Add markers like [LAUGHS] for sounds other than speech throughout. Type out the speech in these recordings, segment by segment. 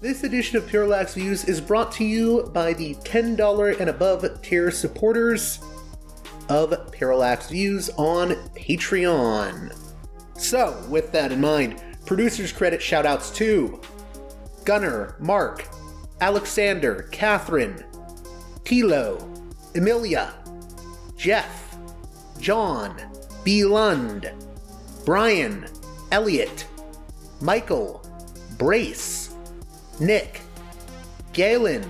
This edition of Parallax Views is brought to you by the $10 and above tier supporters of Parallax Views on Patreon. So, with that in mind, producers credit shoutouts to Gunner, Mark, Alexander, Catherine, Tilo, Emilia, Jeff, John, B. Lund, Brian, Elliot, Michael, Brace, Nick, Galen,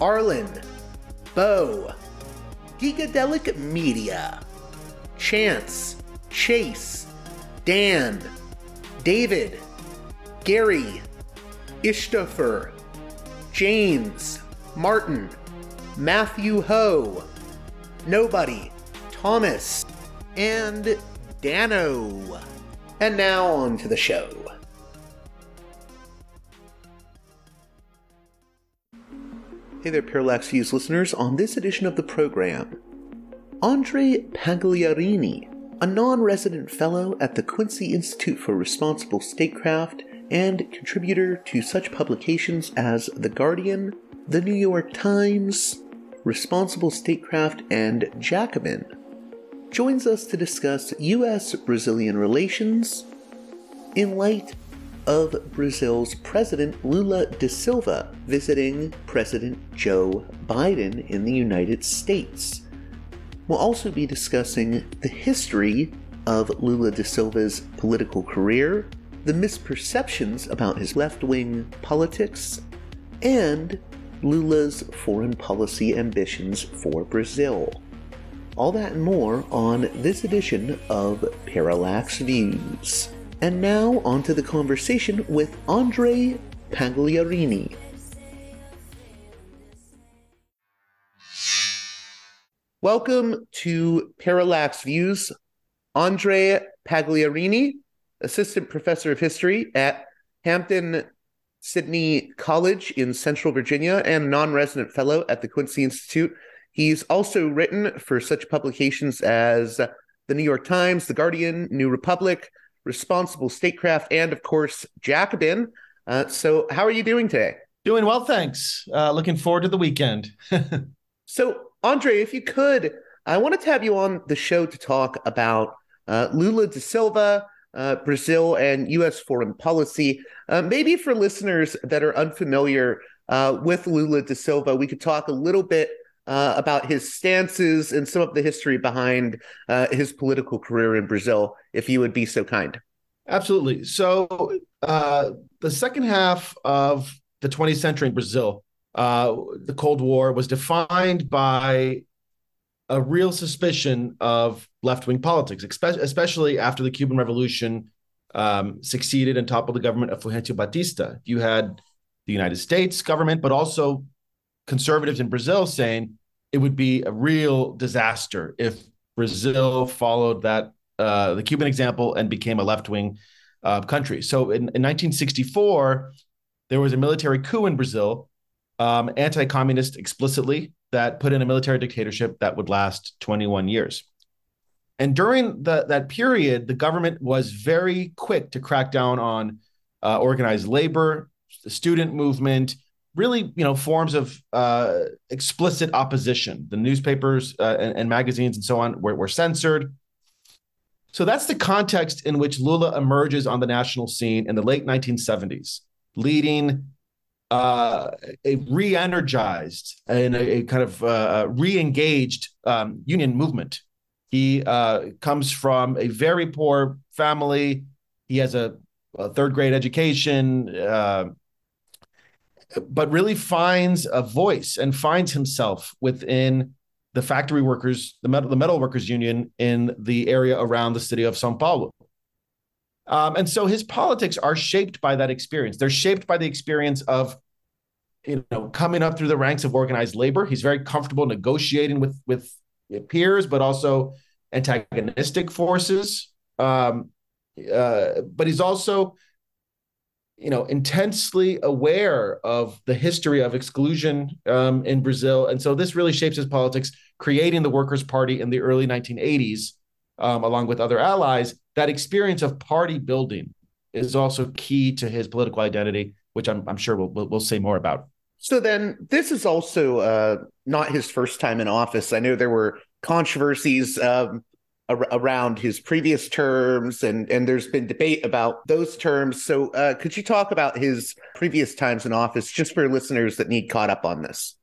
Arlen, Bo, Gigadelic Media, Chance, Chase, Dan, David, Gary, Ishtofer, James, Martin, Matthew Ho, Nobody, Thomas, and Dano. And now on to the show. Hey there, Parallax Views listeners. On this edition of the program, Andre Pagliarini, a non resident fellow at the Quincy Institute for Responsible Statecraft and contributor to such publications as The Guardian, The New York Times, Responsible Statecraft, and Jacobin, joins us to discuss U.S. Brazilian relations in light of Brazil's President Lula da Silva visiting President Joe Biden in the United States. We'll also be discussing the history of Lula da Silva's political career, the misperceptions about his left wing politics, and Lula's foreign policy ambitions for Brazil. All that and more on this edition of Parallax Views. And now, on to the conversation with Andre Pagliarini. Welcome to Parallax Views. Andre Pagliarini, Assistant Professor of History at Hampton Sydney College in Central Virginia and non resident fellow at the Quincy Institute. He's also written for such publications as the New York Times, The Guardian, New Republic, responsible statecraft, and of course, Jacobin. Uh, so, how are you doing today? Doing well, thanks. Uh, looking forward to the weekend. [LAUGHS] so, Andre, if you could, I wanted to have you on the show to talk about uh, Lula da Silva, uh, Brazil, and U.S. foreign policy. Uh, maybe for listeners that are unfamiliar uh, with Lula da Silva, we could talk a little bit uh, about his stances and some of the history behind uh, his political career in Brazil, if you would be so kind. Absolutely. So, uh, the second half of the 20th century in Brazil, uh, the Cold War was defined by a real suspicion of left wing politics, especially after the Cuban Revolution um, succeeded and toppled the government of Fulgencio Batista. You had the United States government, but also conservatives in Brazil saying it would be a real disaster if Brazil followed that uh, the Cuban example and became a left wing uh, country. So in, in, 1964, there was a military coup in Brazil, um, anti communist explicitly, that put in a military dictatorship that would last 21 years. And during the, that period, the government was very quick to crack down on uh, organized labor, the student movement, really, you know, forms of uh, explicit opposition. The newspapers uh, and, and, magazines and so on were, were censored. So that's the context in which Lula emerges on the national scene in the late 1970s, leading uh, a re-energized and a, a kind of uh, re-engaged um, union movement. He uh, comes from a very poor family. He has a third grade education, uh, but really finds a voice and finds himself within the factory workers, the metal, the metal workers union in the area around the city of Sao Paulo. Um, and so his politics are shaped by that experience. They're shaped by the experience of, you know, coming up through the ranks of organized labor. He's very comfortable negotiating with with peers, but also antagonistic forces. Um, uh, but he's also you know intensely aware of the history of exclusion um, in Brazil, and so this really shapes his politics, creating the Workers' Party in the early 1980s, um, along with other allies. That experience of party building is also key to his political identity, which I'm, I'm sure we'll, we'll, say more about. So then, this is also uh, not his first time in office. I know there were controversies um, ar- around his previous terms, and and there's been debate about those terms. So, uh, could you talk about his previous times in office, just for listeners that need caught up on this?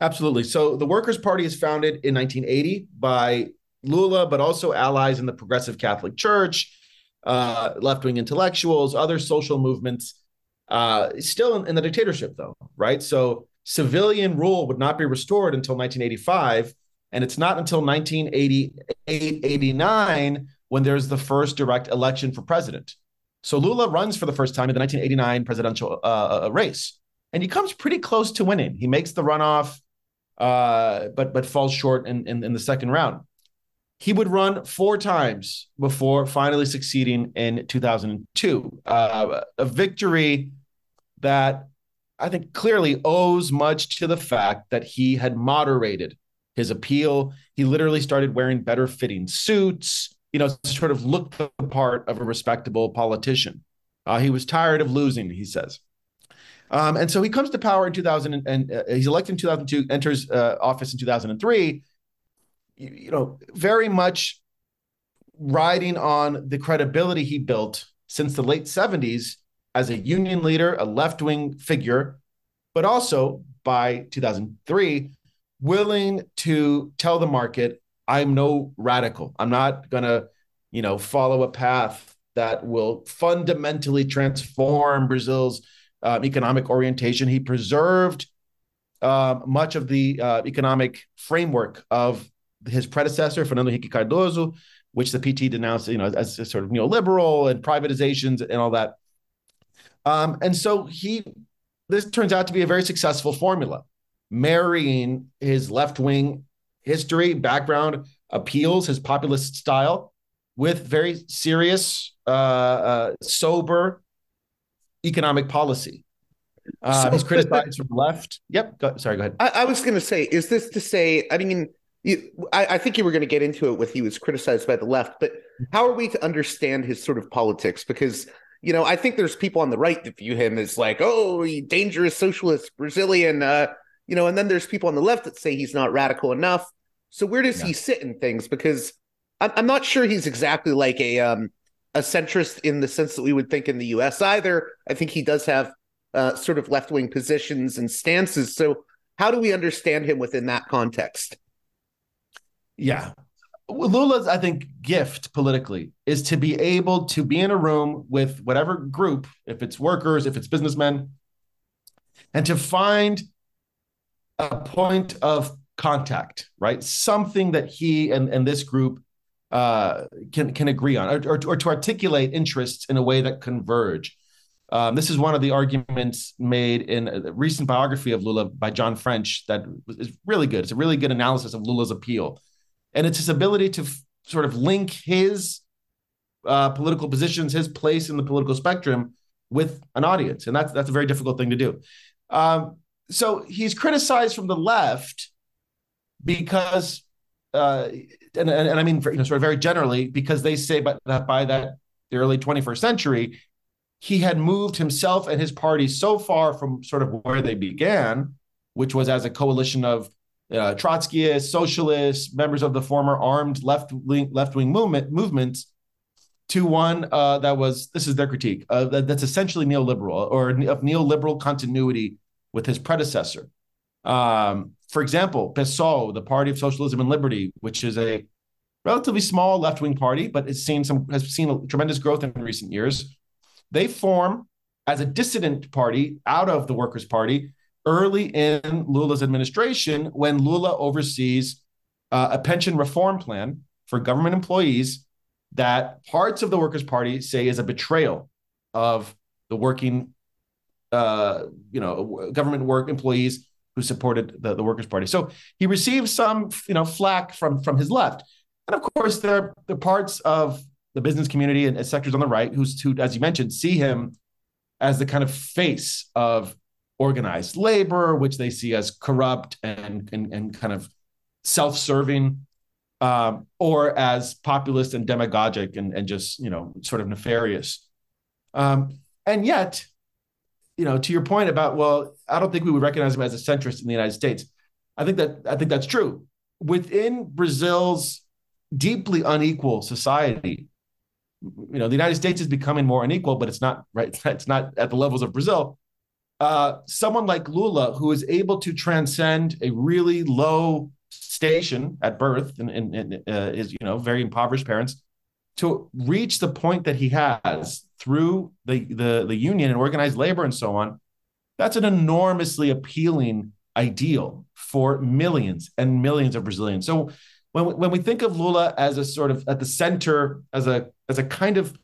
Absolutely. So, the Workers' Party is founded in 1980 by Lula, but also allies in the Progressive Catholic Church, uh, left wing intellectuals, other social movements. Uh, still in, in the dictatorship, though, right? So, civilian rule would not be restored until 1985 and it's not until 1988, 89 when there's the first direct election for president. So Lula runs for the first time in the 1989 presidential uh, uh, uh, race, and he comes pretty close to winning. He makes the runoff, uh, but but falls short in, in, in the second round. He would run four times before finally succeeding in 2002. Uh, a victory that I think clearly owes much to the fact that he had moderated his appeal. He literally started wearing better fitting suits, you know, sort of looked the part of a respectable politician. Uh, he was tired of losing, he says. Um, and so he comes to power in 2000 and, and uh, he's elected in 2002, enters uh, office in 2003, you, you know, very much riding on the credibility he built since the late 70s as a union leader, a left wing figure, but also by 2003, willing to tell the market, I'm no radical. I'm not going to, you know, follow a path that will fundamentally transform Brazil's uh, economic orientation. He preserved uh, much of the uh, economic framework of his predecessor, Fernando Henrique Cardoso, which the PT denounced, you know, as, as sort of neoliberal and privatizations and all that. Um, and so he, this turns out to be a very successful formula marrying his left wing history, background, appeals, his populist style with very serious, uh, uh, sober economic policy. Uh, so, he's [LAUGHS] criticized from left. Yep. Go, sorry, go ahead. I, I was going to say, is this to say, I mean, you, I, I, think you were going to get into it with he was criticized by the left, but how are we to understand his sort of politics? Because, you know, I think there's people on the right that view him as like, oh, dangerous socialist Brazilian, uh, you know, and then there's people on the left that say he's not radical enough. So where does yeah. he sit in things? Because I'm, I'm not sure he's exactly like a um, a centrist in the sense that we would think in the U.S. either. I think he does have uh, sort of left wing positions and stances. So how do we understand him within that context? Yeah. Lula's, I think, gift politically is to be able to be in a room with whatever group, if it's workers, if it's businessmen, and to find a point of contact, right? Something that he and, and this group uh, can can agree on, or, or, or, to articulate interests in a way that converge. Um, this is one of the arguments made in a recent biography of Lula by John French that is really good. It's a really good analysis of Lula's appeal, and it's his ability to f- sort of link his uh, political positions, his place in the political spectrum, with an audience, and that's that's a very difficult thing to do. Um, so he's criticized from the left because uh, and, and, and, I mean, you know, sort of very generally, because they say but that by that the early 21st century, he had moved himself and his party so far from sort of where they began, which was as a coalition of uh, Trotskyists, socialists, members of the former armed left left wing movement movements, to one uh, that was this is their critique uh, that, that's essentially neoliberal or of neoliberal continuity with his predecessor. Um, for example, PSOL, the Party of Socialism and Liberty, which is a relatively small left-wing party, but it's seen some has seen tremendous growth in recent years. they form as a dissident party out of the Workers' Party early in Lula's administration when Lula oversees uh, a pension reform plan for government employees that parts of the Workers' Party say is a betrayal of the working, uh, you know, government work employees who supported the, the Workers' Party. So he received some, you know, flack from from his left, and of course there are the parts of the business community and sectors on the right who's who, as you mentioned, see him as the kind of face of organized labor, which they see as corrupt and and, and kind of self-serving, um, or as populist and demagogic and, and just you know sort of nefarious. Um, and yet, you know, to your point about well, I don't think we would recognize him as a centrist in the United States. I think that I think that's true. Within Brazil's deeply unequal society, you know, the United States is becoming more unequal, but it's not right. It's not at the levels of Brazil. Uh, someone like Lula, who is able to transcend a really low station at birth and, and, and uh, is you know very impoverished parents, to reach the point that he has through the the the union and organized labor and so on, that's an enormously appealing ideal for millions and millions of Brazilians. So when we, when we think of Lula as a sort of at the center as a as a kind of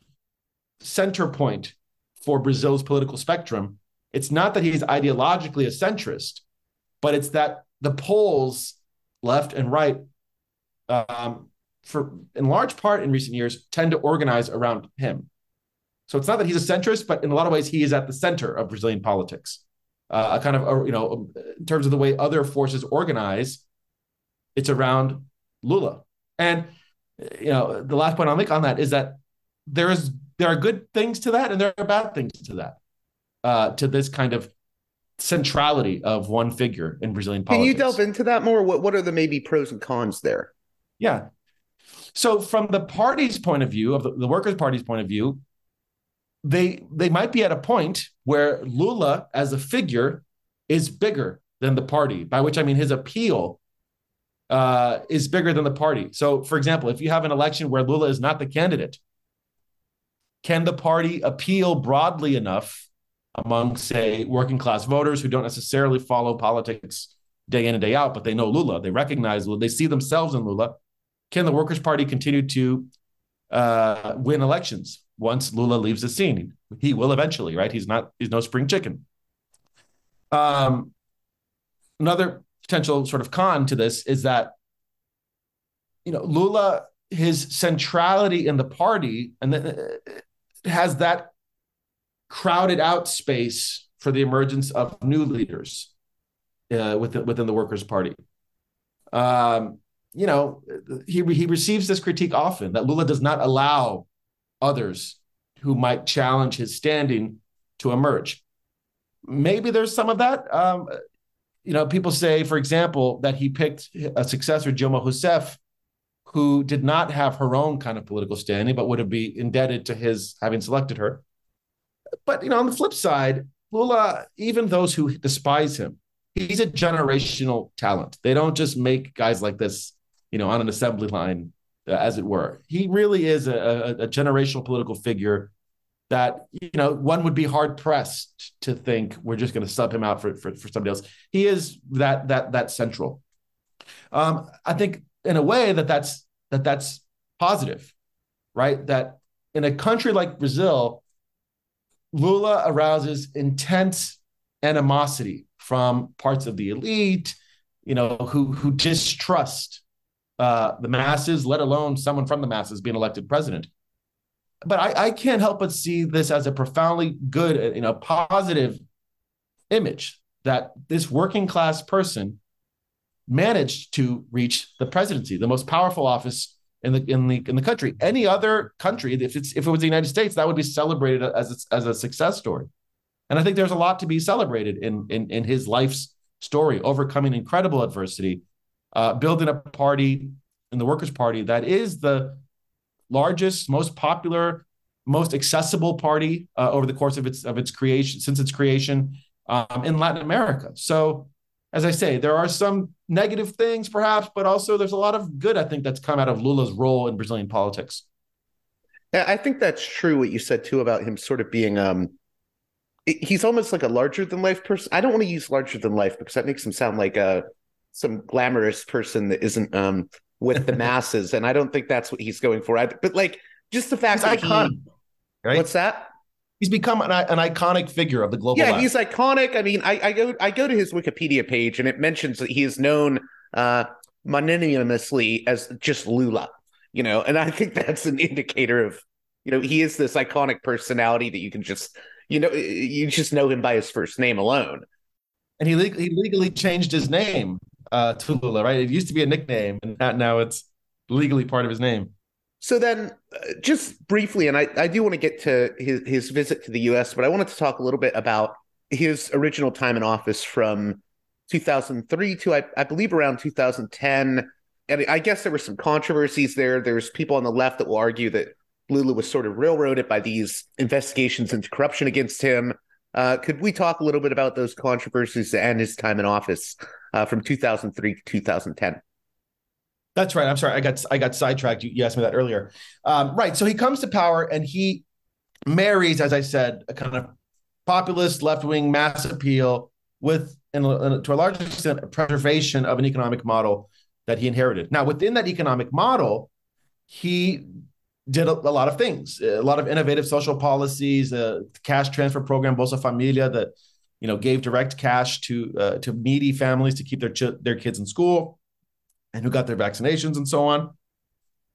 center point for Brazil's political spectrum, it's not that he's ideologically a centrist, but it's that the poles, left and right, um, for in large part in recent years, tend to organize around him. So it's not that he's a centrist, but in a lot of ways, he is at the center of Brazilian politics. Uh, a kind of, you know, in terms of the way other forces organize, it's around Lula. And you know, the last point I'll make on that is that there is there are good things to that and there are bad things to that uh, to this kind of centrality of one figure in Brazilian politics. Can you delve into that more? What what are the maybe pros and cons there? Yeah. So from the party's point of view, of the, the Workers' Party's point of view, they they might be at a point where Lula as a figure is bigger than the party, by which I mean his appeal uh, is bigger than the party. So, for example, if you have an election where Lula is not the candidate, can the party appeal broadly enough among, say, working class voters who don't necessarily follow politics day in and day out, but they know Lula, they recognize Lula, they see themselves in Lula. Can the Workers' Party continue to uh, win elections once Lula leaves the scene? He will eventually, right? He's not. He's no spring chicken. Um, another potential sort of con to this is that you know Lula, his centrality in the party, and the, has that crowded out space for the emergence of new leaders uh, within within the Workers' Party. Um, you know, he he receives this critique often that Lula does not allow others who might challenge his standing to emerge. Maybe there's some of that. Um, you know, people say, for example, that he picked a successor, Dilma Rousseff, who did not have her own kind of political standing, but would have been indebted to his having selected her. But you know, on the flip side, Lula, even those who despise him, he's a generational talent. They don't just make guys like this, you know, on an assembly line, uh, as it were. He really is a, a, a generational political figure that you know one would be hard pressed to think we're just going to sub him out for, for, for somebody else. He is that that that central. Um, I think in a way that that's that that's positive, right? That in a country like Brazil, Lula arouses intense animosity from parts of the elite, you know, who who distrust uh, the masses, let alone someone from the masses being elected president. But I, I can't help but see this as a profoundly good, you know, positive image that this working class person managed to reach the presidency, the most powerful office in the in the in the country. Any other country, if it's if it was the United States, that would be celebrated as a, as a success story. And I think there's a lot to be celebrated in in, in his life's story, overcoming incredible adversity, uh, building a party in the Workers' Party that is the largest, most popular, most accessible party uh, over the course of its of its creation since its creation um, in Latin America. So as I say, there are some negative things perhaps, but also there's a lot of good I think that's come out of Lula's role in Brazilian politics. I think that's true. What you said too about him sort of being um, he's almost like a larger than life person. I don't want to use larger than life because that makes him sound like a some glamorous person that isn't um with the [LAUGHS] masses, and I don't think that's what he's going for either. But like just the fact he's that iconic, he, right? What's that? He's become an, an iconic figure of the global. Yeah, he's iconic. I mean, I, I go I go to his Wikipedia page and it mentions that he is known uh mononymously as just Lula you know, and I think that's an indicator of, you know, he is this iconic personality that you can just, you know, you just know him by his first name alone. And he, le- he legally changed his name uh, to Lula, right? It used to be a nickname, and now it's legally part of his name. So then, uh, just briefly, and I, I do want to get to his, his visit to the U.S., but I wanted to talk a little bit about his original time in office from 2003 to, I, I believe, around 2010 and I guess there were some controversies there. There's people on the left that will argue that Lula was sort of railroaded by these investigations into corruption against him. Uh, could we talk a little bit about those controversies and his time in office uh, from 2003 to 2010? That's right. I'm sorry. I got I got sidetracked. You, you asked me that earlier. Um, right. So he comes to power and he marries, as I said, a kind of populist left wing mass appeal with, in, in, to a large extent, a preservation of an economic model that he inherited. Now, within that economic model, he did a, a lot of things, a lot of innovative social policies, a cash transfer program, Bolsa Familia, that you know gave direct cash to uh, to needy families to keep their ch- their kids in school, and who got their vaccinations and so on.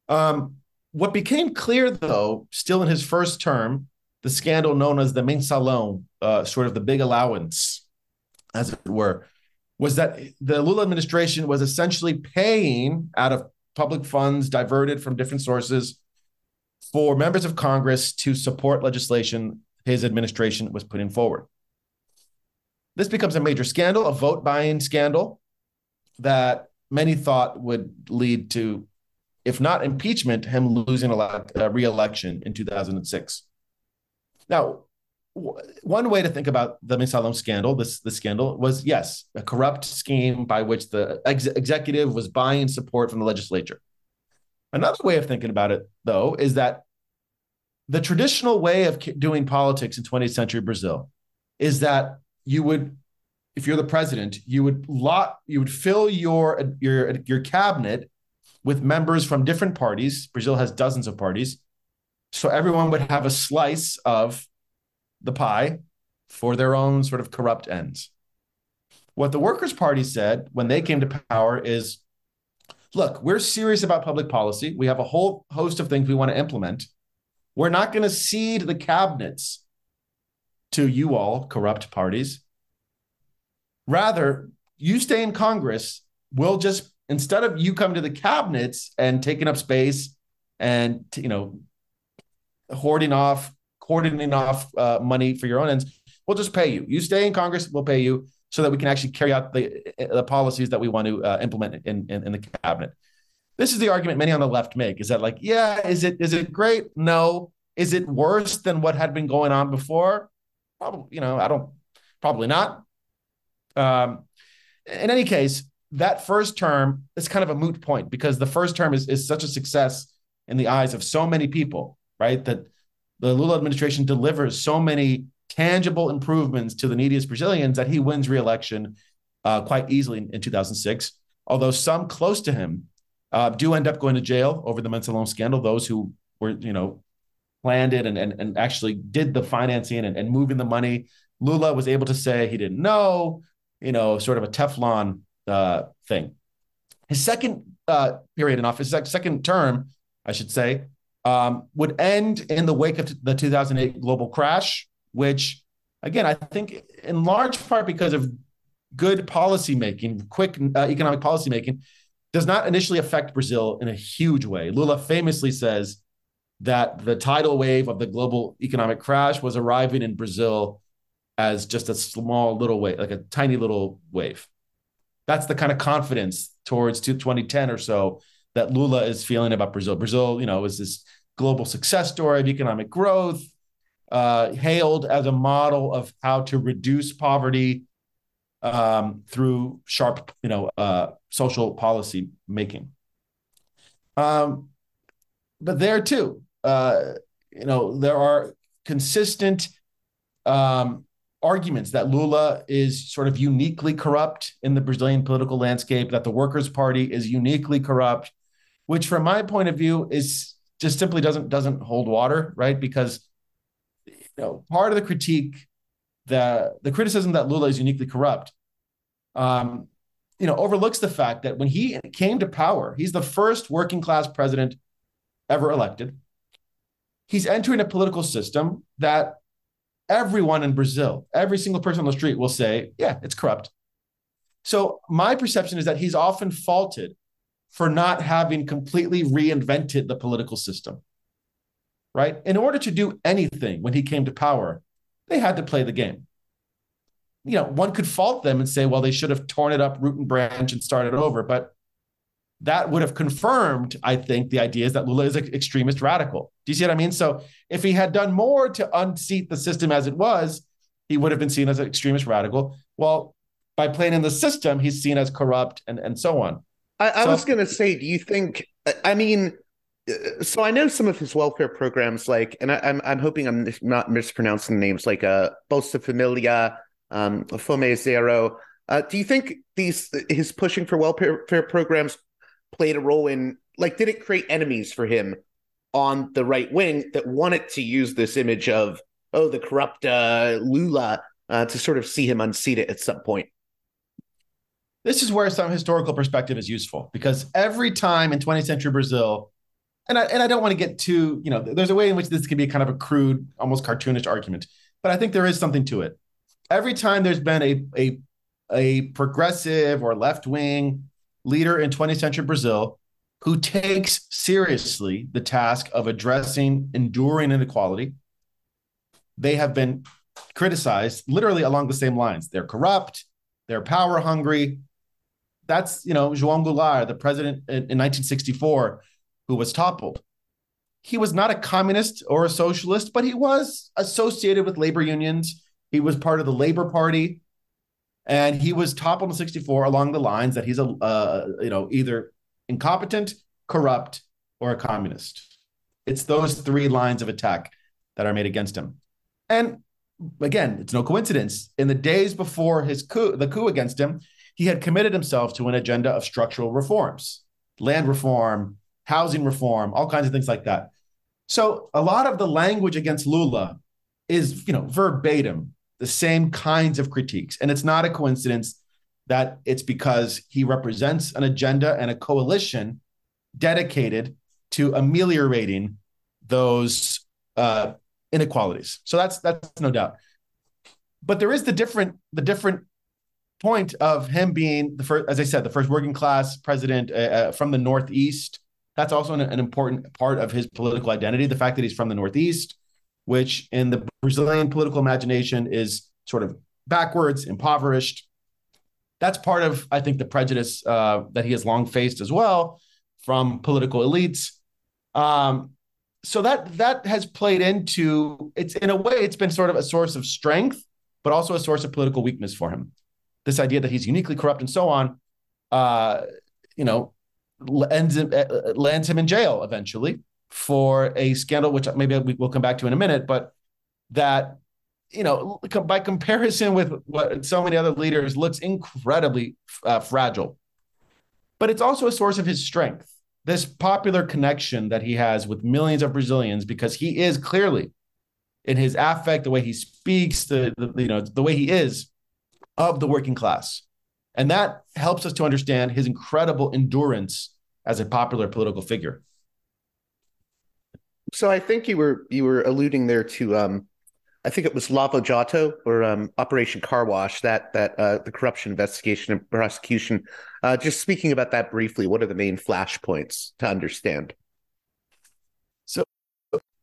Um, what became clear, though, still in his first term, the scandal known as the Mensalão, uh, sort of the big allowance, as it were, was that the Lula administration was essentially paying out of public funds diverted from different sources for members of Congress to support legislation his administration was putting forward. This becomes a major scandal, a vote buying scandal that many thought would lead to, if not impeachment, him losing a uh, re election in 2006. Now, one way to think about the Mensalão scandal, this the scandal was yes, a corrupt scheme by which the ex- executive was buying support from the legislature. Another way of thinking about it, though, is that the traditional way of doing politics in 20th century Brazil is that you would, if you're the president, you would lot, you would fill your your your cabinet with members from different parties. Brazil has dozens of parties, so everyone would have a slice of the pie for their own sort of corrupt ends. What the Workers' Party said when they came to power is look, we're serious about public policy. We have a whole host of things we want to implement. We're not going to cede the cabinets to you all, corrupt parties. Rather, you stay in Congress. We'll just, instead of you come to the cabinets and taking up space and, you know, hoarding off coordinating off uh, money for your own ends. We'll just pay you. You stay in Congress, we'll pay you so that we can actually carry out the the policies that we want to uh, implement in, in in the cabinet. This is the argument many on the left make: is that like, yeah, is it is it great? No. Is it worse than what had been going on before? Probably, you know, I don't. Probably not. Um, in any case, that first term is kind of a moot point because the first term is is such a success in the eyes of so many people, right? That the Lula administration delivers so many tangible improvements to the neediest Brazilians that he wins re-election uh, quite easily in, in, 2006. Although some close to him uh, do end up going to jail over the Mensalão scandal, those who were, you know, planned it and, and, and actually did the financing and, and moving the money. Lula was able to say he didn't know, you know, sort of a Teflon uh, thing. His second uh, period in office, second term, I should say, um, would end in the wake of the 2008 global crash, which, again, I think in large part because of good policymaking, quick uh, economic policymaking, does not initially affect Brazil in a huge way. Lula famously says that the tidal wave of the global economic crash was arriving in Brazil as just a small little wave, like a tiny little wave. That's the kind of confidence towards 2010 or so that Lula is feeling about Brazil. Brazil, you know, is this global success story of economic growth, uh, hailed as a model of how to reduce poverty um, through sharp, you know, uh, social policy making. Um, but there too, uh, you know, there are consistent um, arguments that Lula is sort of uniquely corrupt in the Brazilian political landscape, that the Workers' Party is uniquely corrupt, which, from my point of view, is just simply doesn't doesn't hold water, right? Because you know, part of the critique, the the criticism that Lula is uniquely corrupt, um, you know, overlooks the fact that when he came to power, he's the first working class president ever elected. He's entering a political system that everyone in Brazil, every single person on the street will say, yeah, it's corrupt. So my perception is that he's often faulted for not having completely reinvented the political system. Right? In order to do anything when he came to power, they had to play the game. You know, one could fault them and say, well, they should have torn it up root and branch and started over. But that would have confirmed, I think, the idea is that Lula is an extremist radical. Do you see what I mean? So if he had done more to unseat the system as it was, he would have been seen as an extremist radical. Well, by playing in the system, he's seen as corrupt and, and so on. I, I so, was going to say, do you think, I mean, uh, so I know some of his welfare programs, like, and I, am I'm, I'm hoping I'm not mispronouncing names, like uh, Bolsa Familia, um, Fome Zero. Uh, do you think these his pushing for welfare programs played a role in like did it create enemies for him on the right wing that wanted to use this image of oh the corrupt uh, Lula uh, to sort of see him unseated at some point? This is where some historical perspective is useful because every time in 20th century Brazil, and I, and I don't want to get too, you know, there's a way in which this can be kind of a crude, almost cartoonish argument, but I think there is something to it. Every time there's been a, a, a progressive or left wing leader in 20th century Brazil who takes seriously the task of addressing enduring inequality. They have been criticized literally along the same lines. They're corrupt, they're power hungry. That's, you know, João Goulart, the president in, in 1964, who was toppled. He was not a communist or a socialist, but he was associated with labor unions. He was part of the Labor Party and he was toppled in 64 along the lines that he's a uh, you know either incompetent corrupt or a communist. It's those three lines of attack that are made against him. And again it's no coincidence. In the days before his coup the coup against him he had committed himself to an agenda of structural reforms land reform housing reform all kinds of things like that. So a lot of the language against lula is you know verbatim the same kinds of critiques. And it's not a coincidence that it's because he represents an agenda and a coalition dedicated to ameliorating those uh, inequalities. So that's that's no doubt. But there is the different the different point of him being the first, as I said, the first working class president uh, uh, from the Northeast. That's also an, an important part of his political identity. The fact that he's from the Northeast, which in the Brazilian political imagination is sort of backwards, impoverished. That's part of, I think, the prejudice uh, that he has long faced as well from political elites. Um, so that that has played into it's in a way it's been sort of a source of strength, but also a source of political weakness for him. This idea that he's uniquely corrupt and so on, uh, you know, him, uh, lands him in jail eventually for a scandal, which maybe we'll come back to in a minute, but that, you know, by comparison with what so many other leaders, looks incredibly uh, fragile. But it's also a source of his strength. This popular connection that he has with millions of Brazilians, because he is clearly, in his affect, the way he speaks, the, the you know the way he is, of the working class, and that helps us to understand his incredible endurance as a popular political figure. So I think you were you were alluding there to um, I think it was Lava Jato or um, Operation Car Wash that that uh, the corruption investigation and prosecution. Uh, just speaking about that briefly, what are the main flashpoints to understand? So,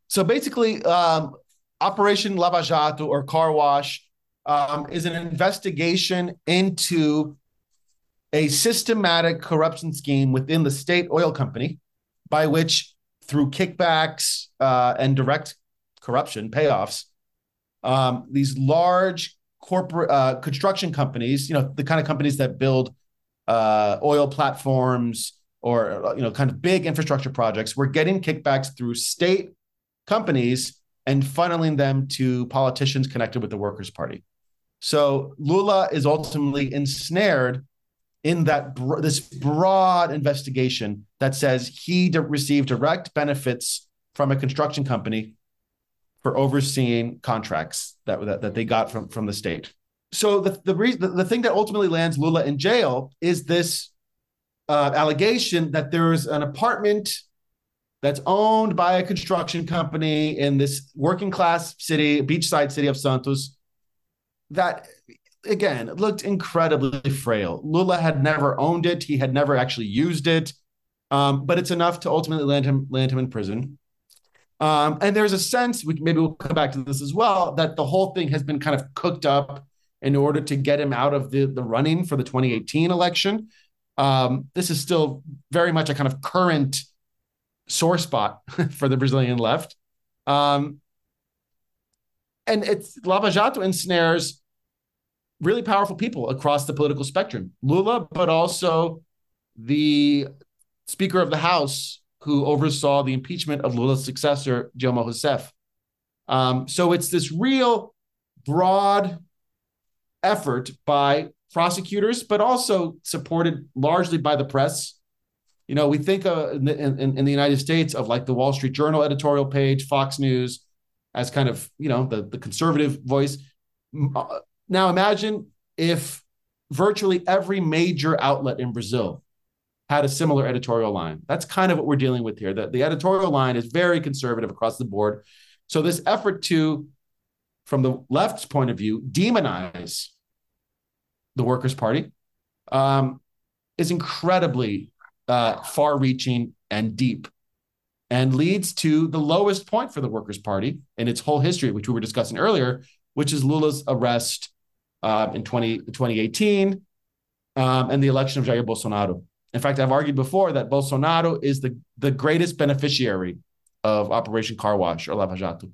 so basically, um, Operation Lava Jato or Car Wash um, is an investigation into a systematic corruption scheme within the state oil company by which through kickbacks uh, and direct corruption payoffs, um, these large corporate uh, construction companies, you know, the kind of companies that build uh, oil platforms or you know, kind of big infrastructure projects, were getting kickbacks through state companies and funneling them to politicians connected with the Workers' Party. So Lula is ultimately ensnared in that this broad investigation that says he received direct benefits from a construction company for overseeing contracts that, that, that they got from, from the state. So the the, re- the, the thing that ultimately lands Lula in jail is this uh, allegation that there is an apartment that's owned by a construction company in this working class city, beachside city of Santos, that again it looked incredibly frail. Lula had never owned it; he had never actually used it, um, but it's enough to ultimately land him land him in prison. Um, and there's a sense, we, maybe we'll come back to this as well, that the whole thing has been kind of cooked up in order to get him out of the, the running for the 2018 election. Um, this is still very much a kind of current sore spot [LAUGHS] for the Brazilian left. Um, and it's Lava Jato ensnares really powerful people across the political spectrum. Lula, but also the Speaker of the House, who oversaw the impeachment of Lula's successor, Dilma Rousseff. Um, so it's this real broad effort by prosecutors, but also supported largely by the press. You know, we think uh, in, the, in, in, the United States of like the Wall Street Journal editorial page, Fox News, as kind of you know the the conservative voice. Now imagine if virtually every major outlet in Brazil had a similar editorial line. That's kind of what we're dealing with here. The, the editorial line is very conservative across the board. So this effort to, from the left's point of view, demonize the Workers' Party um, is incredibly uh, far-reaching and deep, and leads to the lowest point for the Workers' Party in its whole history, which we were discussing earlier, which is Lula's arrest uh, in 20, 2018 um, and the election of Jair Bolsonaro. In fact, I've argued before that Bolsonaro is the, the greatest beneficiary of Operation Car Wash or Lava Jato.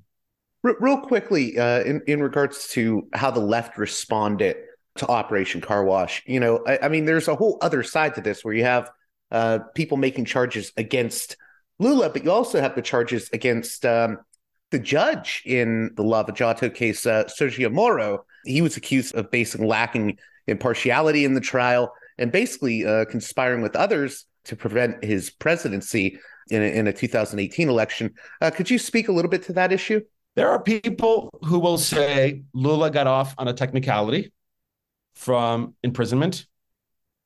Real quickly, uh, in, in regards to how the left responded to Operation Car Wash, you know, I, I mean, there's a whole other side to this where you have uh, people making charges against Lula, but you also have the charges against um, the judge in the Lava Jato case, uh, Sergio Moro. He was accused of basically lacking impartiality in the trial and basically uh, conspiring with others to prevent his presidency in a, in a 2018 election. Uh, could you speak a little bit to that issue? There are people who will say Lula got off on a technicality from imprisonment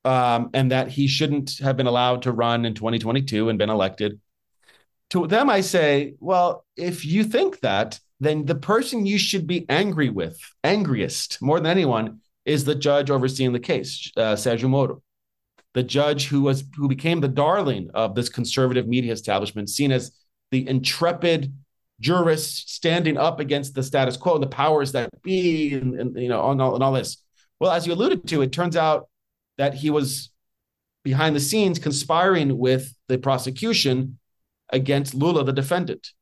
um, and that he shouldn't have been allowed to run in 2022 and been elected. To them, I say, well, if you think that, then the person you should be angry with, angriest more than anyone, is the judge overseeing the case, uh, Moro, the judge who was who became the darling of this conservative media establishment, seen as the intrepid jurist standing up against the status quo and the powers that be, and, and you know, and all, and all this. Well, as you alluded to, it turns out that he was behind the scenes conspiring with the prosecution against Lula, the defendant.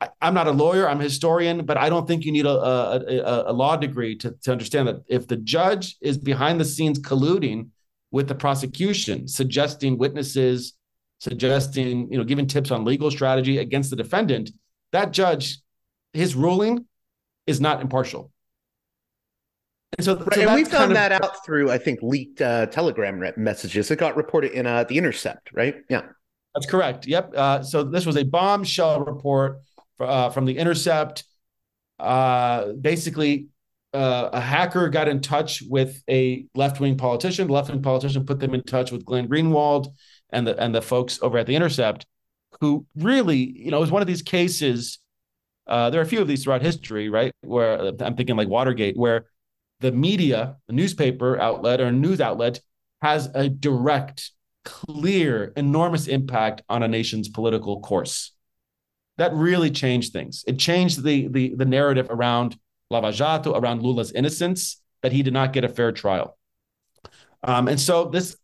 I, am not a lawyer, I'm a historian, but I don't think you need a, a, a, a law degree to, to understand that if the judge is behind the scenes colluding with the prosecution, suggesting witnesses, suggesting, you know, giving tips on legal strategy against the defendant, that judge, his ruling is not impartial. And so, right, so and we've found that of, out through, I think, leaked uh, Telegram messages. It got reported in uh, the Intercept, right? Yeah, that's correct. Yep. Uh, so this was a bombshell report uh, from the Intercept. Uh, basically, uh, a hacker got in touch with a left wing politician. The left wing politician put them in touch with Glenn Greenwald and the and the folks over at the Intercept, who really, you know, was one of these cases. Uh, there are a few of these throughout history, right? Where uh, I'm thinking like Watergate, where the media, the newspaper outlet or news outlet, has a direct, clear, enormous impact on a nation's political course that really changed things. It changed the the, the narrative around Lava Jato, around Lula's innocence, that he did not get a fair trial. Um, and so this,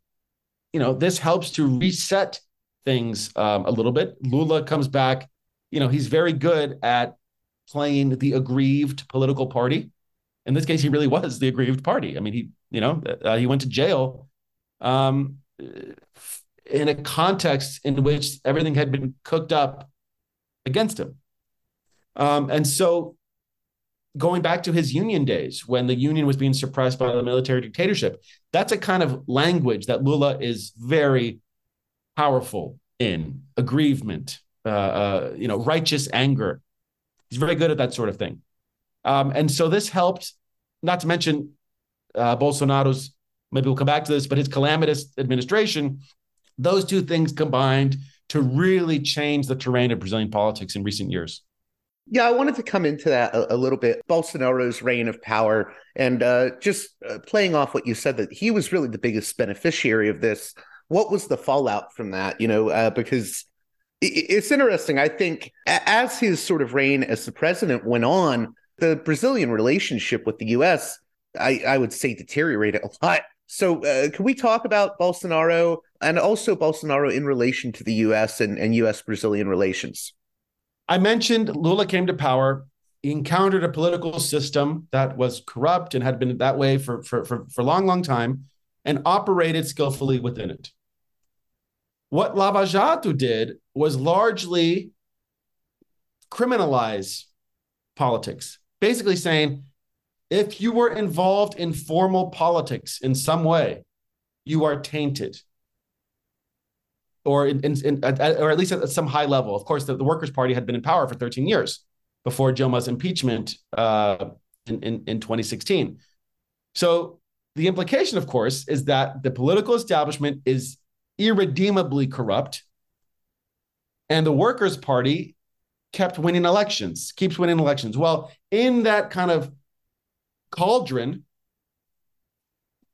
you know, this helps to reset things um, a little bit. Lula comes back. You know, he's very good at playing the aggrieved political party. In this case, he really was the aggrieved party. I mean, he, you know, uh, he went to jail um, in a context in which everything had been cooked up against him. Um, and so, going back to his union days when the union was being suppressed by the military dictatorship, that's a kind of language that Lula is very powerful in aggrievement, uh, uh, you know, righteous anger. He's very good at that sort of thing. Um, and so this helped, not to mention uh, Bolsonaro's, maybe we'll come back to this, but his calamitous administration, those two things combined to really change the terrain of Brazilian politics in recent years. Yeah, I wanted to come into that a, a little bit. Bolsonaro's reign of power, and uh, just uh, playing off what you said, that he was really the biggest beneficiary of this. What was the fallout from that? You know, uh, because it, it's interesting. I think as his sort of reign as the president went on, the Brazilian relationship with the U.S. I, I would say deteriorated a lot. So, uh, can we talk about Bolsonaro and also Bolsonaro in relation to the U.S. and, and U.S. Brazilian relations? I mentioned Lula came to power. He encountered a political system that was corrupt and had been that way for, for, for, for a long, long time and operated skillfully within it. What Lava Jato did was largely criminalize politics, basically saying if you were involved in formal politics in some way, you are tainted. Or, in, in, in or at least at some high level. Of course, the, the, Workers' Party had been in power for 13 years before Dilma's impeachment uh, in, in, in 2016. So the implication, of course, is that the political establishment is irredeemably corrupt, and the Workers' Party kept winning elections, keeps winning elections. Well, in that kind of cauldron,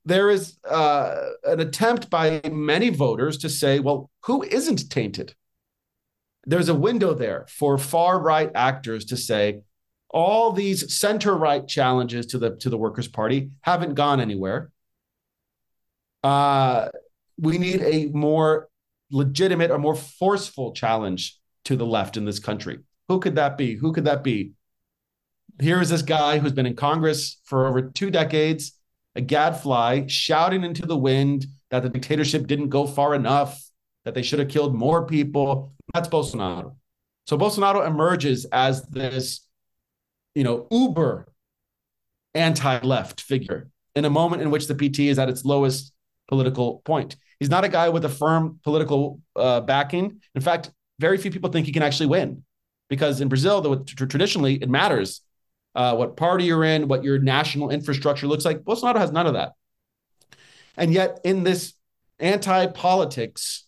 there is uh, an attempt by many voters to say, well, who isn't tainted? There's a window there for far right actors to say, all these center right challenges to the to the Workers' Party haven't gone anywhere. Uh, we need a more legitimate or more forceful challenge to the left in this country. Who could that be? Who could that be? Here is this guy who's been in Congress for over two decades, a gadfly, shouting into the wind that the dictatorship didn't go far enough, that they should have killed more people. That's Bolsonaro. So Bolsonaro emerges as this, you know, uber anti-left figure in a moment in which the PT is at its lowest political point. He's not a guy with a firm political uh, backing. In fact, very few people think he can actually win because in Brazil, the, traditionally, it matters uh, what party you're in, what your national infrastructure looks like. Bolsonaro has none of that. And yet, in this anti politics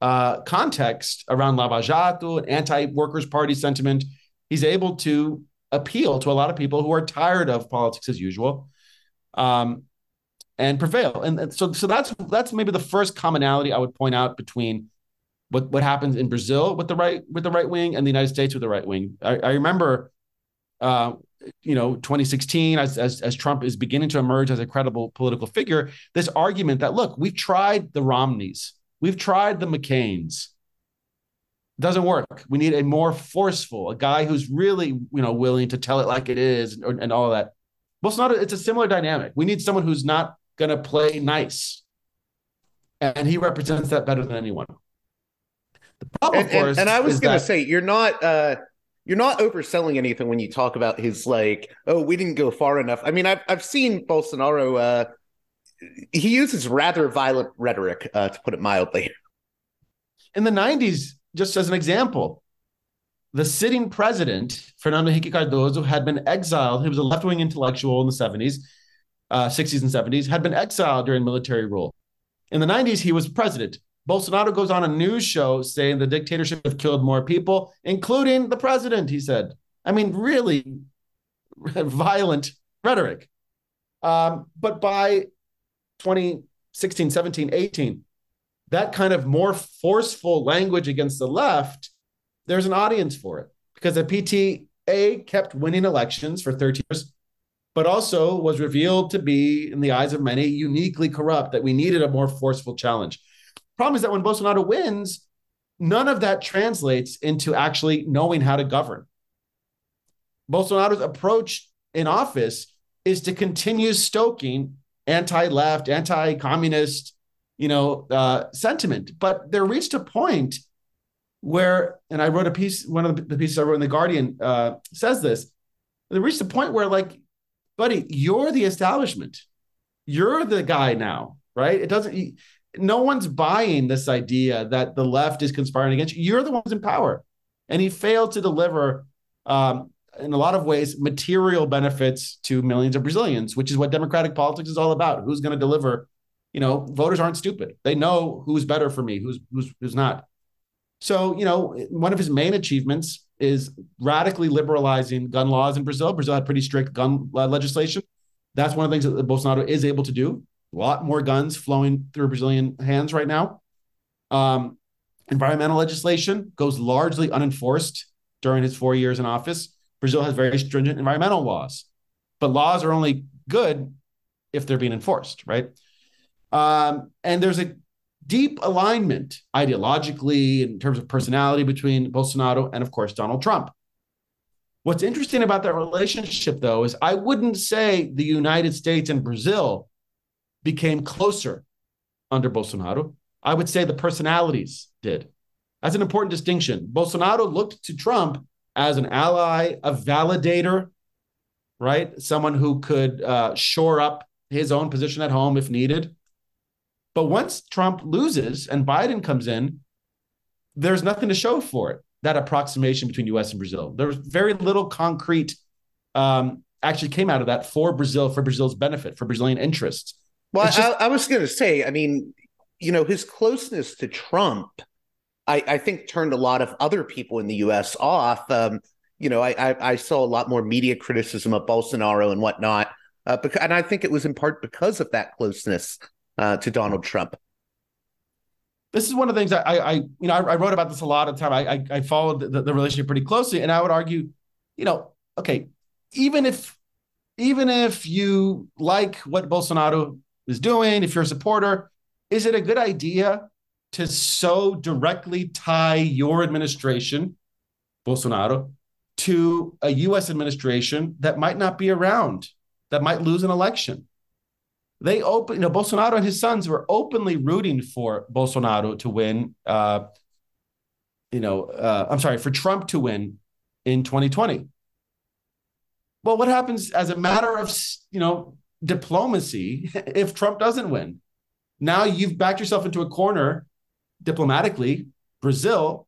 uh, context around Lava Jato and anti workers' party sentiment, he's able to appeal to a lot of people who are tired of politics as usual. Um, and prevail. And, and so, so that's that's maybe the first commonality I would point out between what what happens in Brazil with the right with the right wing and the United States with the right wing. I, I remember uh, you know 2016 as, as as Trump is beginning to emerge as a credible political figure this argument that look we've tried the Romneys we've tried the McCains. Doesn't work. We need a more forceful a guy who's really you know willing to tell it like it is and, and all that. Well it's not a, it's a similar dynamic. We need someone who's not going to play nice. And he represents that better than anyone. The problem and, of course and, and I was going to say you're not uh you're not overselling anything when you talk about his like, oh, we didn't go far enough. I mean, I've I've seen Bolsonaro. Uh, he uses rather violent rhetoric, uh, to put it mildly. In the '90s, just as an example, the sitting president Fernando Henrique Cardoso had been exiled. He was a left-wing intellectual in the '70s, uh, '60s, and '70s. Had been exiled during military rule. In the '90s, he was president. Bolsonaro goes on a news show saying the dictatorship have killed more people, including the president, he said. I mean, really [LAUGHS] violent rhetoric. Um, but by 2016, 17, 18, that kind of more forceful language against the left, there's an audience for it because the PTA kept winning elections for 30 years, but also was revealed to be, in the eyes of many, uniquely corrupt, that we needed a more forceful challenge. Problem is that when Bolsonaro wins, none of that translates into actually knowing how to govern. Bolsonaro's approach in office is to continue stoking anti-left, anti-communist, you know, uh, sentiment. But there reached a point where, and I wrote a piece, one of the pieces I wrote in The Guardian uh, says this. They reached a point where, like, buddy, you're the establishment. You're the guy now, right? It doesn't, no one's buying this idea that the left is conspiring against you. You're the ones in power. And he failed to deliver, um, in a lot of ways, material benefits to millions of Brazilians, which is what democratic politics is all about. Who's going to deliver? You know, voters aren't stupid. They know who's better for me, who's who's who's not. So, you know, one of his main achievements is radically liberalizing gun laws in Brazil. Brazil had pretty strict gun legislation. That's one of the things that Bolsonaro is able to do. A lot more guns flowing through Brazilian hands right now. Um, environmental legislation goes largely unenforced during his four years in office. Brazil has very stringent environmental laws, but laws are only good if they're being enforced, right? Um, and there's a deep alignment ideologically in terms of personality between Bolsonaro and, of course, Donald Trump. What's interesting about that relationship, though, is I wouldn't say the United States and Brazil became closer under Bolsonaro. I would say the personalities did. That's an important distinction. Bolsonaro looked to Trump as an ally, a validator, right? Someone who could uh, shore up his own position at home if needed. But once Trump loses and Biden comes in, there's nothing to show for it. That approximation between U.S. and Brazil. There was very little concrete um, actually came out of that for Brazil, for Brazil's benefit, for Brazilian interests. Well, just- I, I, was going to say, I mean, you know, his closeness to Trump, I, I think, turned a lot of other people in the U.S. off. Um, you know, I, I, I, saw a lot more media criticism of Bolsonaro and whatnot, uh, because, and I think it was in part because of that closeness uh, to Donald Trump. This is one of the things I, I, you know, I, I wrote about this a lot of time. I, I, I followed the, the relationship pretty closely, and I would argue, you know, okay, even if, even if you like what Bolsonaro is doing, if you're a supporter, is it a good idea to so directly tie your administration, Bolsonaro, to a U.S. administration that might not be around, that might lose an election? they open, you know, Bolsonaro and his sons were openly rooting for Bolsonaro to win. Uh, you know, uh, I'm sorry, for Trump to win in 2020. Well, what happens as a matter of you know diplomacy if Trump doesn't win? Now you've backed yourself into a corner diplomatically, Brazil,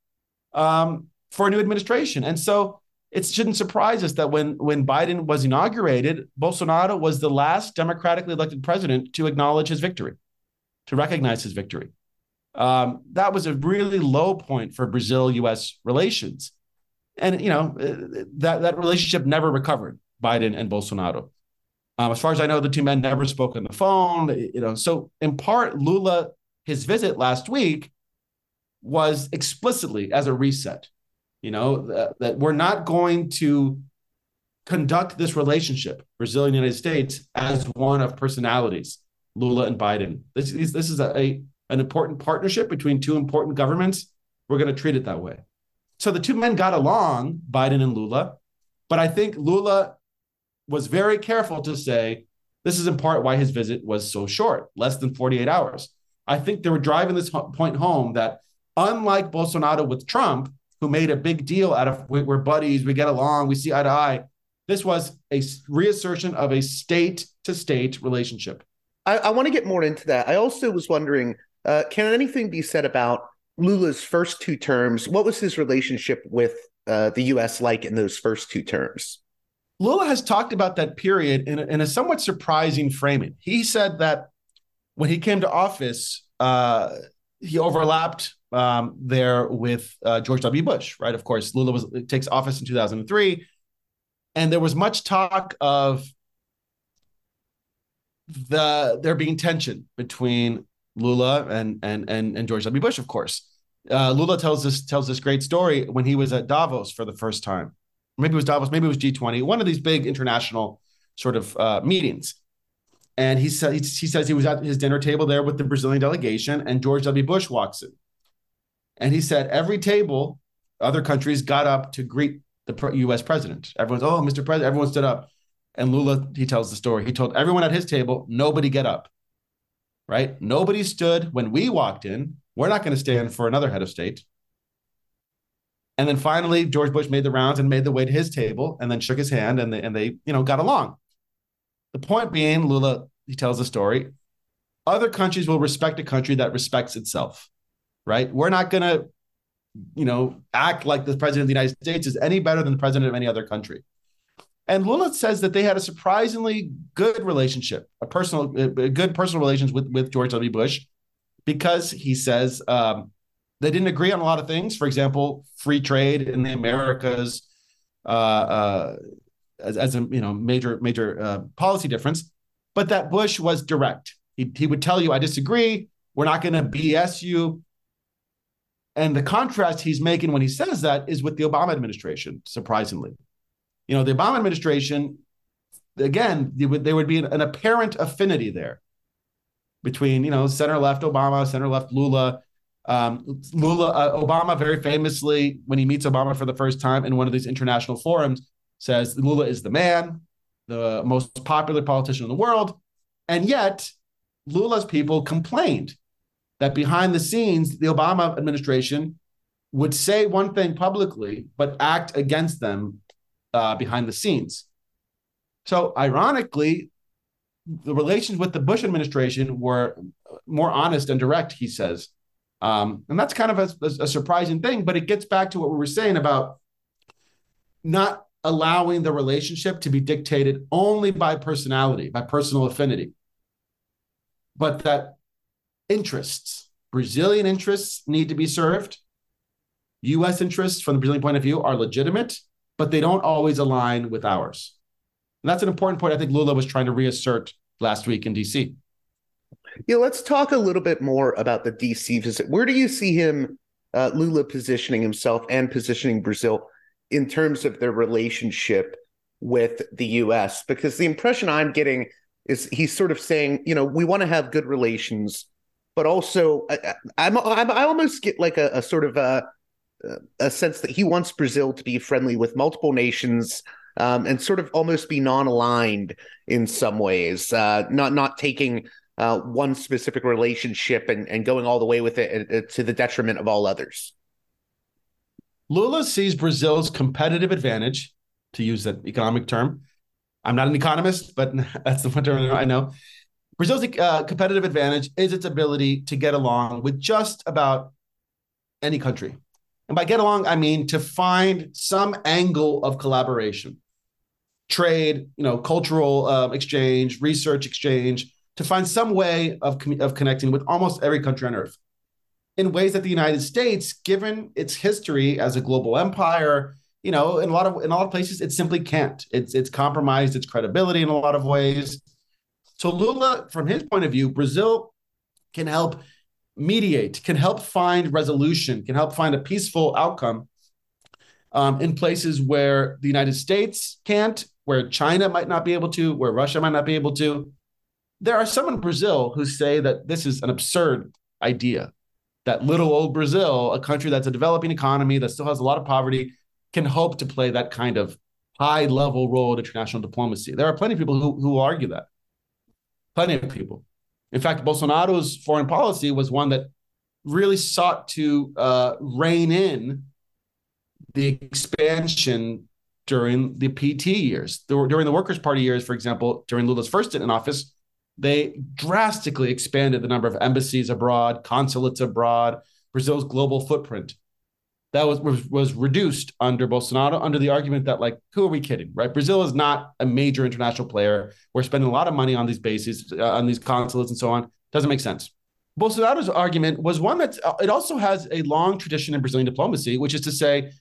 um, for a new administration, and so it shouldn't surprise us that when when Biden was inaugurated, Bolsonaro was the last democratically elected president to acknowledge his victory, to recognize his victory. Um, that was a really low point for Brazil-U.S. relations, and you know that that relationship never recovered. Biden and Bolsonaro. Um, as far as I know, the two men never spoke on the phone. You know, so in part, Lula, his visit last week was explicitly as a reset you know that, that we're not going to conduct this relationship brazil and united states as one of personalities lula and biden this, is this is a, a an important partnership between two important governments we're going to treat it that way so the two men got along biden and lula but i think lula was very careful to say this is in part why his visit was so short less than 48 hours i think they were driving this point home that unlike bolsonaro with trump who made a big deal out of we're buddies, we get along, we see eye to eye. This was a reassertion of a state to state relationship. I, I want to get more into that. I also was wondering uh, can anything be said about Lula's first two terms? What was his relationship with uh, the U.S. like in those first two terms? Lula has talked about that period in a, in a somewhat surprising framing. He said that when he came to office, uh, he overlapped um, there with uh, George W. Bush, right? Of course, Lula was takes office in 2003, and there was much talk of the there being tension between Lula and and and, and George W. Bush, of course. Uh, Lula tells this tells this great story when he was at Davos for the first time. Maybe it was Davos, maybe it was G20, one of these big international sort of uh, meetings. And he said he, he says he was at his dinner table there with the Brazilian delegation, and George W. Bush walks in. And he said every table, other countries got up to greet the U.S. president. Everyone's, oh, Mr. President, everyone stood up. And Lula, he tells the story. He told everyone at his table, nobody get up. Right? Nobody stood when we walked in. We're not going to stand for another head of state. And then finally, George Bush made the rounds and made the way to his table and then shook his hand and they, and they you know, got along. The point being, Lula, he tells the story, other countries will respect a country that respects itself, right? We're not going to, you know, act like the president of the United States is any better than the president of any other country. And Lula says that they had a surprisingly good relationship, a personal, a good personal relations with, with George W. Bush, because he says um, they didn't agree on a lot of things. For example, free trade in the Americas uh, uh, as, as, a you know major major uh, policy difference, but that Bush was direct. He, he would tell you, "I disagree. We're not going to BS you." And the contrast he's making when he says that is with the Obama administration, surprisingly. You know, the Obama administration, again, would, there would be an, an apparent affinity there between, you know, center left Obama, center left Lula. Um, Lula, uh, Obama very famously, when he meets Obama for the first time in one of these international forums, says Lula is the man, the most popular politician in the world. And yet, Lula's people complained that behind the scenes, the Obama administration would say one thing publicly, but act against them uh, behind the scenes. So, ironically, the relations with the Bush administration were more honest and direct, he says. Um, and that's kind of a, a, surprising thing, but it gets back to what we were saying about not allowing the relationship to be dictated only by personality, by personal affinity, but that interests, Brazilian interests need to be served. US interests, from the Brazilian point of view, are legitimate but they don't always align with ours. And that's an important point I think Lula was trying to reassert last week in DC. Yeah, let's talk a little bit more about the DC visit. Where do you see him, uh, Lula, positioning himself and positioning Brazil in terms of their relationship with the U.S.? Because the impression I'm getting is he's sort of saying, you know, we want to have good relations, but also I, I'm, I'm I almost get like a, a sort of a a sense that he wants Brazil to be friendly with multiple nations um, and sort of almost be non-aligned in some ways, uh, not not taking uh, one specific relationship and, and going all the way with it uh, to the detriment of all others. Lula sees Brazil's competitive advantage, to use that economic term. I'm not an economist, but [LAUGHS] that's the one term I know. Brazil's uh, competitive advantage is its ability to get along with just about any country. And by get along, I mean to find some angle of collaboration, trade, you know, cultural uh, exchange, research exchange, to find some way of, of connecting with almost every country on earth in ways that the United States, given its history as a global empire, you know, in a lot of in a lot of places, it simply can't. It's it's compromised its credibility in a lot of ways. So Lula, from his point of view, Brazil can help mediate, can help find resolution, can help find a peaceful outcome um, in places where the United States can't, where China might not be able to, where Russia might not be able to. There are some in Brazil who say that this is an absurd idea, that little old Brazil, a country that's a developing economy that still has a lot of poverty, can hope to play that kind of high level role in international diplomacy. There are plenty of people who, who argue that. Plenty of people. In fact, Bolsonaro's foreign policy was one that really sought to uh, rein in the expansion during the PT years. During the Workers' Party years, for example, during Lula's first in office, they drastically expanded the number of embassies abroad, consulates abroad, Brazil's global footprint. That was, was was reduced under Bolsonaro under the argument that like who are we kidding right? Brazil is not a major international player. We're spending a lot of money on these bases uh, on these consulates and so on. Doesn't make sense. Bolsonaro's argument was one that uh, it also has a long tradition in Brazilian diplomacy which is to say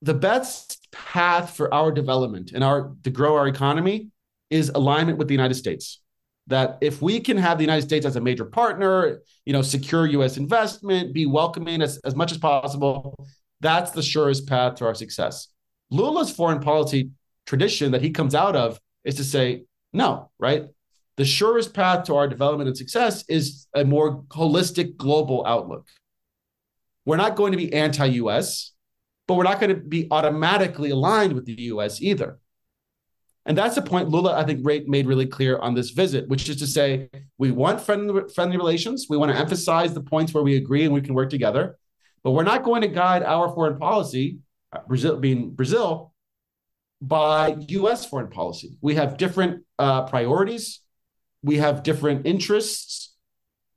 the best path for our development and our to grow our economy is alignment with the United States that if we can have the United States as a major partner, you know, secure U.S. investment, be welcoming as, as much as possible, that's the surest path to our success. Lula's foreign policy tradition that he comes out of is to say, no, right? The surest path to our development and success is a more holistic global outlook. We're not going to be anti US, but we're not going to be automatically aligned with the US either. And that's the point Lula, I think, made really clear on this visit, which is to say, we want friendly, friendly relations. We want to emphasize the points where we agree and we can work together. But we're not going to guide our foreign policy, uh, Brazil being Brazil, by U.S. foreign policy. We have different uh, priorities. We have different interests.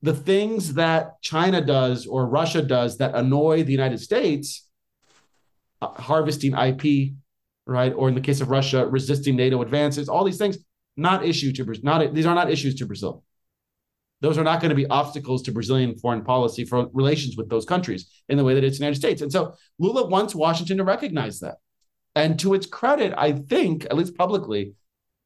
The things that China does or Russia does that annoy the United States, uh, harvesting IP, right, or in the case of Russia, resisting NATO advances, all these things, not issue to not these are not issues to Brazil. Those are not going to be obstacles to Brazilian foreign policy for relations with those countries in the way that it's the United States. And so Lula wants Washington to recognize that. And to its credit, I think, at least publicly,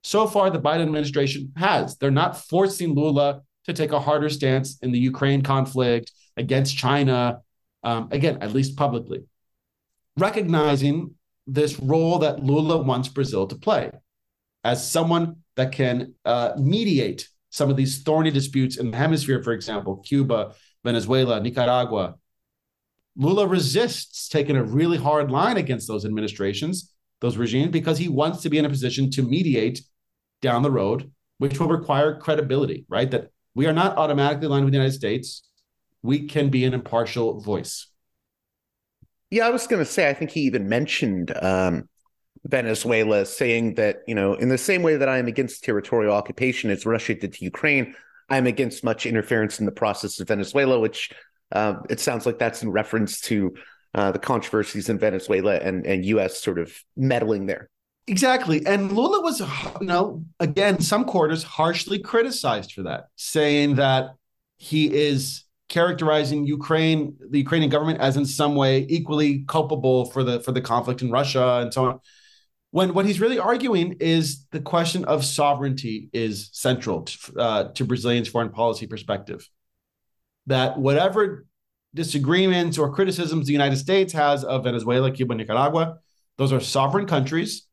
so far the Biden administration has. They're not forcing Lula to take a harder stance in the Ukraine conflict against China, um, again, at least publicly. Recognizing this role that Lula wants Brazil to play as someone that can uh, mediate some of these thorny disputes in the hemisphere, for example, Cuba, Venezuela, Nicaragua. Lula resists taking a really hard line against those administrations, those regimes, because he wants to be in a position to mediate down the road, which will require credibility, right? That we are not automatically aligned with the United States. We can be an impartial voice. Yeah, I was going to say, I think he even mentioned um, Venezuela, saying that, you know, in the same way that I am against territorial occupation as Russia did to Ukraine, I'm against much interference in the process of Venezuela, which uh, it sounds like that's in reference to uh, the controversies in Venezuela and, and U.S. sort of meddling there. Exactly. And Lula was, you know, again, some quarters harshly criticized for that, saying that he is characterizing Ukraine, the Ukrainian government, as in some way equally culpable for the for the conflict in Russia and so on when what he's really arguing is the question of sovereignty is central to, uh, to Brazilians' foreign policy perspective. That whatever disagreements or criticisms the United States has of Venezuela, Cuba, Nicaragua, those are sovereign countries.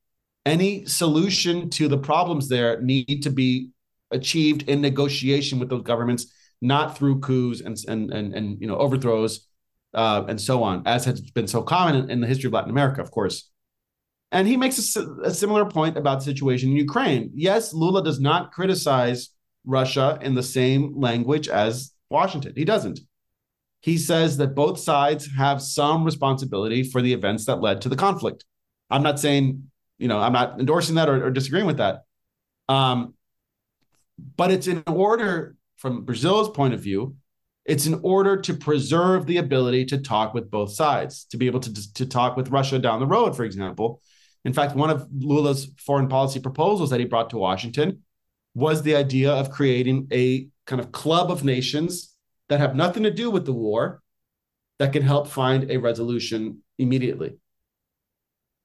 Any solution to the problems there need to be achieved in negotiation with those governments, not through coups and and and, and you know overthrows uh, and so on, as has been so common in, in the history of Latin America, of course. And he makes a, a, similar point about the situation in Ukraine. Yes, Lula does not criticize Russia in the same language as Washington. He doesn't. He says that both sides have some responsibility for the events that led to the conflict. I'm not saying, you know, I'm not endorsing that or, or disagreeing with that. Um, but it's in order, from Brazil's point of view, it's in order to preserve the ability to talk with both sides, to be able to, to talk with Russia down the road, for example, in fact, one of Lula's foreign policy proposals that he brought to Washington was the idea of creating a kind of club of nations that have nothing to do with the war that can help find a resolution immediately.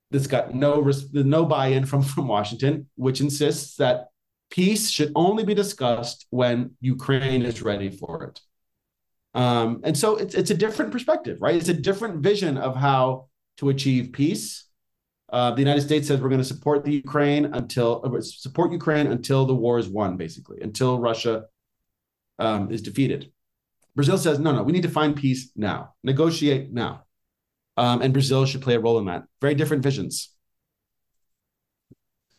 This got no no buy-in from, from Washington, which insists that peace should only be discussed when Ukraine is ready for it. Um, and so it's it's a different perspective, right? It's a different vision of how to achieve peace uh, the United States says we're going to support the Ukraine until uh, support Ukraine until the war is won, basically, until Russia um, is defeated. Brazil says no, no, we need to find peace now, negotiate now, um, and Brazil should play a role in that. Very different visions.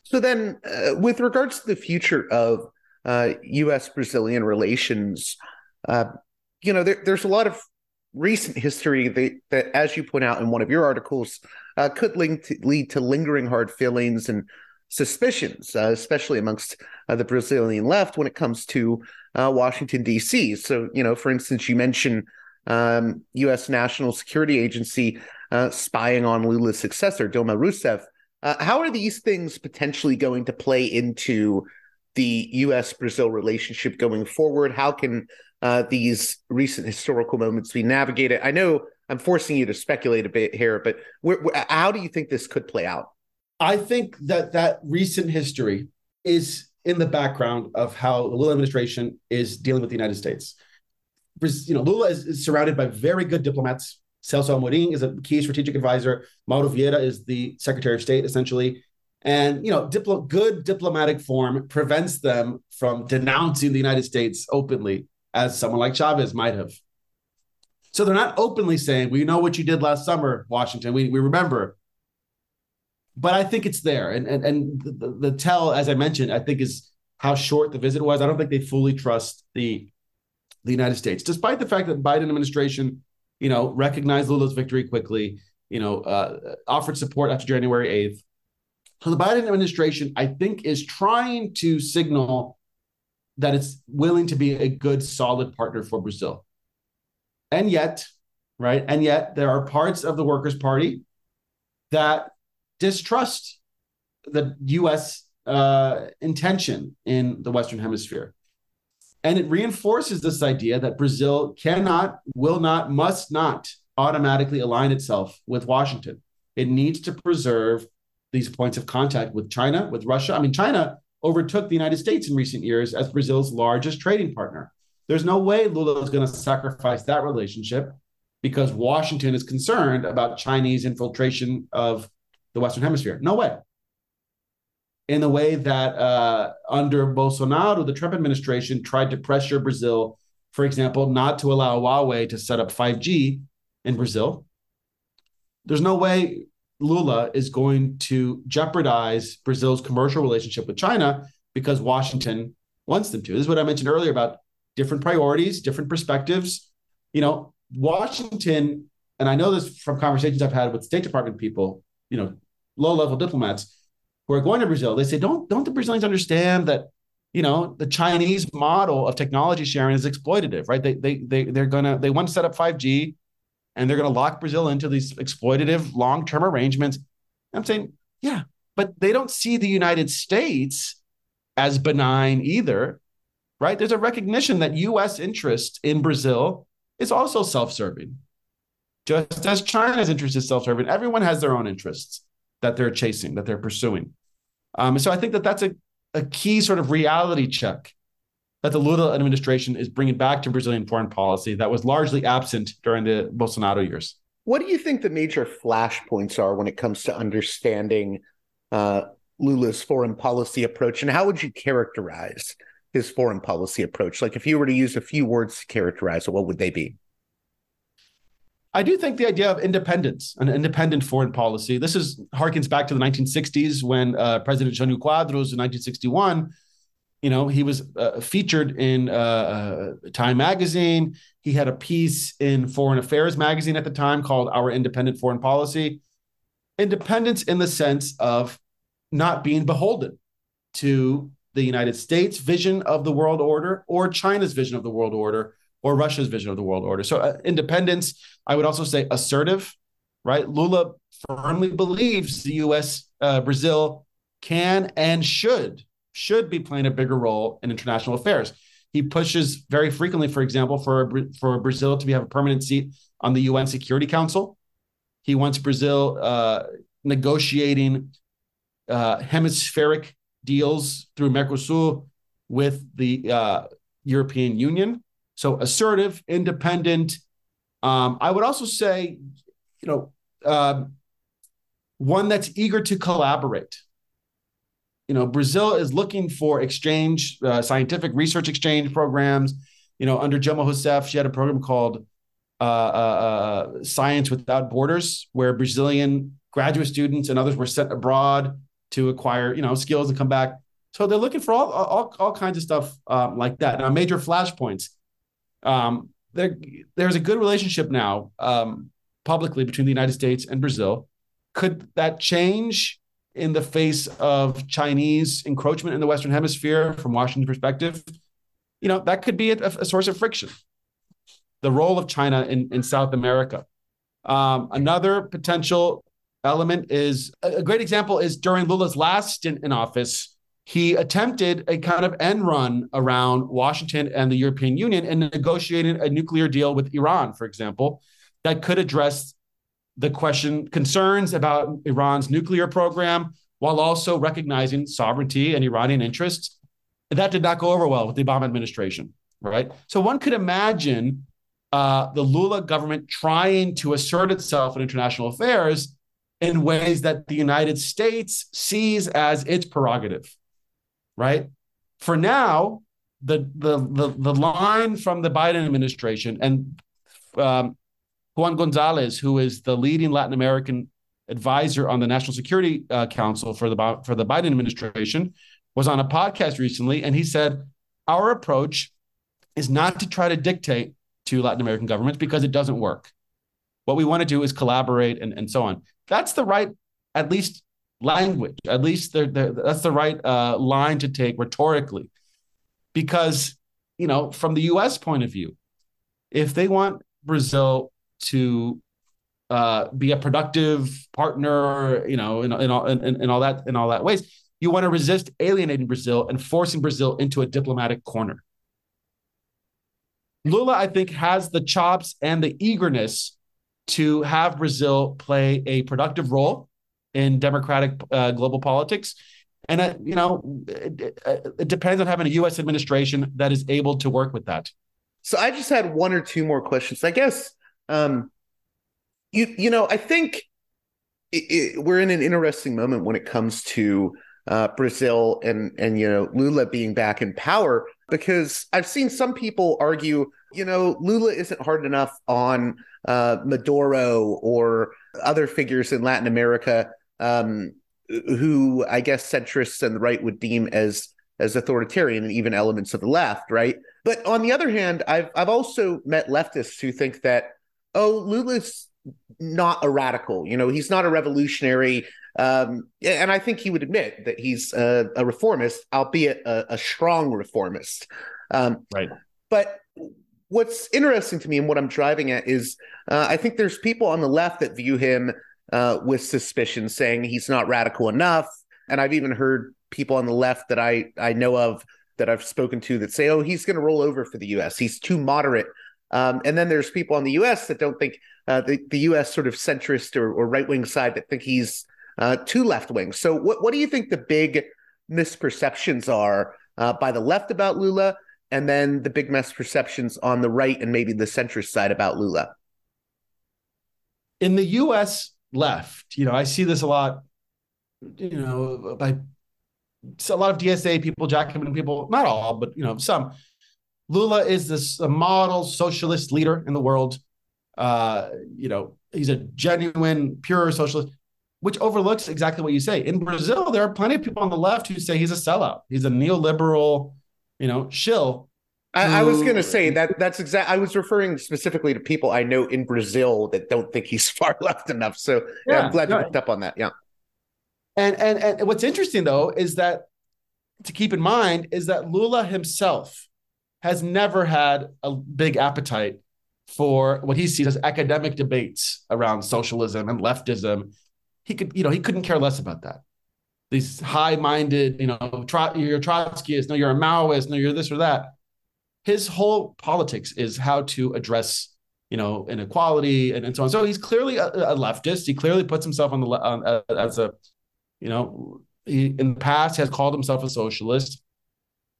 So then, uh, with regards to the future of uh, U.S. Brazilian relations, uh, you know, there, there's a lot of recent history that, that, as you point out in one of your articles, uh, could to, lead to lingering hard feelings and suspicions, uh, especially amongst uh, the Brazilian left when it comes to Washington, D.C. So, you know, for instance, you mentioned um, U.S. National Security Agency spying on Lula's successor, Dilma Rousseff. Uh, how are these things potentially going to play into the U.S. Brazil relationship going forward? How can these recent historical moments be navigated? I know I'm forcing you to speculate a bit here, but where, where, how do you think this could play out? I think that that recent history is in the background of how the Lula administration is dealing with the United States. You know, Lula is, is surrounded by very good diplomats. Celso Amorim is a key strategic advisor. Mauro Vieira is the Secretary of State, essentially. And you know, good diplomatic form prevents them from denouncing the United States openly, as someone like Chavez might have. So they're not openly saying, we know what you did last summer, Washington. We, we remember. But I think it's there. And, and, and the, the tell, as I mentioned, I think is how short the visit was. I don't think they fully trust the, the United States, despite the fact that Biden administration you know, recognized Lula's victory quickly, you know, uh, offered support after January 8th. So the Biden administration, I think, is trying to signal that it's willing to be a good, solid partner for Brazil. And yet, right? And yet, there are parts of the Workers' Party that distrust the U.S. Uh, intention in the Western Hemisphere. And it reinforces this idea that Brazil cannot, will not, must not automatically align itself with Washington. It needs to preserve these points of contact with China, with Russia. I mean, China overtook the United States in recent years as Brazil's largest trading partner. There's no way Lula is going to sacrifice that relationship because Washington is concerned about Chinese infiltration of the Western Hemisphere. No way. In the way that uh, under Bolsonaro, the Trump administration tried to pressure Brazil, for example, not to allow Huawei to set up 5G in Brazil. There's no way Lula is going to jeopardize Brazil's commercial relationship with China because Washington wants them to. This is what I mentioned earlier about different priorities, different perspectives. You know, Washington, and I know this from conversations I've had with State Department people, you know, low level diplomats who are going to Brazil. They say, don't don't the Brazilians understand that, you know, the Chinese model of technology sharing is exploitative, right? They they they they're gonna they want to set up 5G and they're gonna lock Brazil into these exploitative long-term arrangements. I'm saying, yeah, but they don't see the United States as benign either, right? There's a recognition that US interest in Brazil is also self-serving. Just as China's interest is self-serving, everyone has their own interests that they're chasing, that they're pursuing. Um, so I think that that's a, a key sort of reality check that the Lula administration is bringing back to Brazilian foreign policy that was largely absent during the Bolsonaro years. What do you think the major flashpoints are when it comes to understanding uh, Lula's foreign policy approach, and how would you characterize his foreign policy approach? Like, if you were to use a few words to characterize it, what would they be? I do think the idea of independence, an independent foreign policy, this is harkens back to the 1960s when uh, President Jânio Quadros in 1961, you know, he was uh, featured in uh, uh, Time magazine. He had a piece in Foreign Affairs magazine at the time called Our Independent Foreign Policy. Independence in the sense of not being beholden to the United States' vision of the world order or China's vision of the world order or Russia's vision of the world order. So uh, independence, I would also say assertive, right? Lula firmly believes the U.S., uh, Brazil can and should should be playing a bigger role in international affairs. He pushes very frequently, for example, for for Brazil to have a permanent seat on the UN Security Council. He wants Brazil uh, negotiating uh, hemispheric deals through Mercosur with the uh, European Union. So assertive, independent. Um, I would also say, you know, um, one that's eager to collaborate. You know, Brazil is looking for exchange, uh, scientific research exchange programs. You know, under Dilma Rousseff, she had a program called uh, uh, uh, Science Without Borders, where Brazilian graduate students and others were sent abroad to acquire, you know, skills and come back. So they're looking for all all, all kinds of stuff um, like that. Now, major flashpoints um, there, there's a good relationship now um, publicly between the United States and Brazil. Could that change in the face of Chinese encroachment in the Western Hemisphere from Washington's perspective? You know, that could be a, a source of friction. The role of China in, in South America. Um, another potential element is a great example is during Lula's last stint in office he attempted a kind of end run around Washington and the European Union and negotiated a nuclear deal with Iran, for example, that could address the question concerns about Iran's nuclear program while also recognizing sovereignty and Iranian interests. That did not go over well with the Obama administration, right? So one could imagine uh, the Lula government trying to assert itself in international affairs in ways that the United States sees as its prerogative right? For now, the the the, the line from the Biden administration and um, Juan Gonzalez, who is the leading Latin American advisor on the National Security uh, Council for the for the Biden administration, was on a podcast recently, and he said our approach is not to try to dictate to Latin American governments because it doesn't work. What we want to do is collaborate and, and so on. That's the right, at least language, at least they're, they're, that's the right uh, line to take rhetorically. Because, you know, from the US point of view, if they want Brazil to uh, be a productive partner, you know, in, in, all, in, in all that in all that ways, you want to resist alienating Brazil and forcing Brazil into a diplomatic corner. Lula, I think, has the chops and the eagerness to have Brazil play a productive role in democratic uh, global politics. And, uh, you know, it, it, it, depends on having a U.S. administration that is able to work with that. So I just had one or two more questions. I guess, um, you, you know, I think it, we're in an interesting moment when it comes to uh, Brazil and, and, you know, Lula being back in power because I've seen some people argue, you know, Lula isn't hard enough on uh, Maduro or other figures in Latin America um, who I guess centrists and the right would deem as as authoritarian and even elements of the left, right? But on the other hand, I've I've also met leftists who think that oh, Lula's not a radical. You know, he's not a revolutionary. Um, and I think he would admit that he's a, a reformist, albeit a, a strong reformist. Um, right. But what's interesting to me and what I'm driving at is uh, I think there's people on the left that view him uh, with suspicion, saying he's not radical enough. And I've even heard people on the left that I I know of that I've spoken to that say, "Oh, he's going to roll over for the U.S. He's too moderate." Um, and then there's people in the U.S. that don't think uh, the the U.S. sort of centrist or, or right wing side that think he's uh, too left wing. So, what what do you think the big misperceptions are uh, by the left about Lula, and then the big misperceptions on the right and maybe the centrist side about Lula? In the U.S., left. You know, I see this a lot, you know, by a lot of DSA people, Jacobin people, not all, but you know, some. Lula is this model socialist leader in the world. Uh, you know, he's a genuine, pure socialist, which overlooks exactly what you say. In Brazil, there are plenty of people on the left who say he's a sellout. He's a neoliberal, you know, shill I, I, was going to say that that's exact. I was referring specifically to people I know in Brazil that don't think he's [LAUGHS] far left enough. So yeah, yeah I'm glad you picked up on that. Yeah. And, and and what's interesting though is that to keep in mind is that Lula himself has never had a big appetite for what he sees as academic debates around socialism and leftism. He could, you know, he couldn't care less about that. These high-minded, you know, you're a Trotskyist, no, you're a Maoist, no, you're this or that his whole politics is how to address you know inequality and, and so on. So he's clearly a, a leftist. He clearly puts himself on the on, uh, as a you know he in the past has called himself a socialist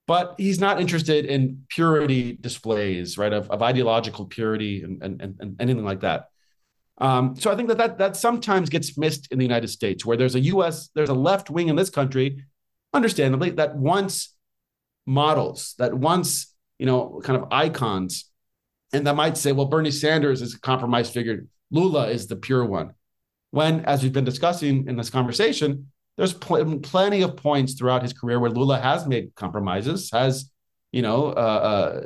but he's not interested in purity displays right of, of ideological purity and, and, and anything like that. Um, so i think that, that that sometimes gets missed in the united states where there's a us there's a left wing in this country understandably that wants models that wants you know, kind of icons. And that might say, well, Bernie Sanders is a compromised figure. Lula is the pure one. When, as we've been discussing in this conversation, there's pl- plenty of points throughout his career where Lula has made compromises, has, you know, uh,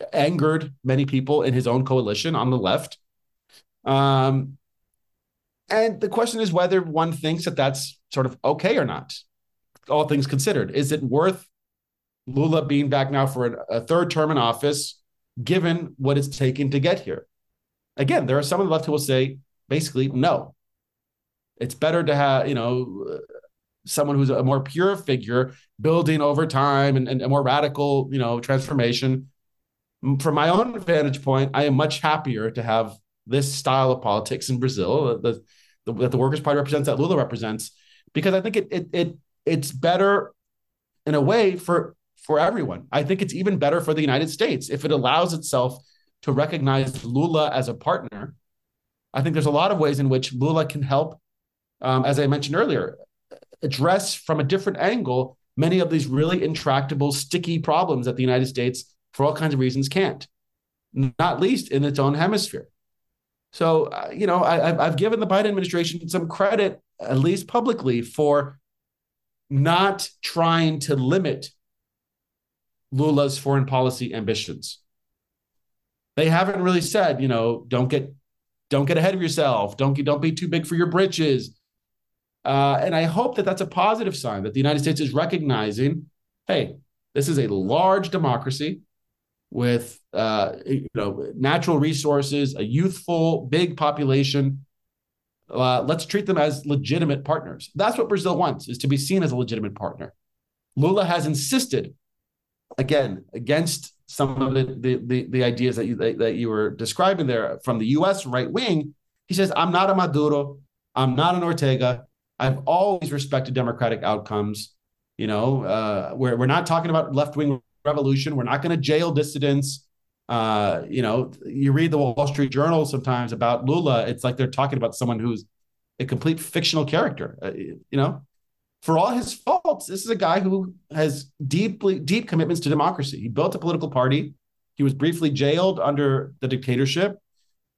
uh, angered many people in his own coalition on the left. Um, and the question is whether one thinks that that's sort of okay or not, all things considered. Is it worth Lula being back now for a, third term in office, given what it's taken to get here. Again, there are some on the left who will say basically no. It's better to have, you know, someone who's a more pure figure building over time and, and a more radical, you know, transformation. From my own vantage point, I am much happier to have this style of politics in Brazil the, the, that the Workers' Party represents, that Lula represents, because I think it it it it's better in a way for for everyone. I think it's even better for the United States if it allows itself to recognize Lula as a partner. I think there's a lot of ways in which Lula can help, um, as I mentioned earlier, address from a different angle many of these really intractable, sticky problems that the United States, for all kinds of reasons, can't, not least in its own hemisphere. So, uh, you know, I, I've given the Biden administration some credit, at least publicly, for not trying to limit Lula's foreign policy ambitions. They haven't really said, you know, don't get don't get ahead of yourself. Don't don't be too big for your britches. Uh, and I hope that that's a positive sign that the United States is recognizing, hey, this is a large democracy with uh, you know natural resources, a youthful, big population. Uh, let's treat them as legitimate partners. That's what Brazil wants: is to be seen as a legitimate partner. Lula has insisted, again, against some of the the, the, the ideas that you that, that you were describing there from the U.S. right wing. He says, "I'm not a Maduro. I'm not an Ortega. I've always respected democratic outcomes. You know, uh, we're we're not talking about left wing revolution. We're not going to jail dissidents. Uh, you know, you read the Wall Street Journal sometimes about Lula. It's like they're talking about someone who's a complete fictional character. Uh, you know, for all his faults, this is a guy who has deeply deep commitments to democracy. He built a political party. He was briefly jailed under the dictatorship.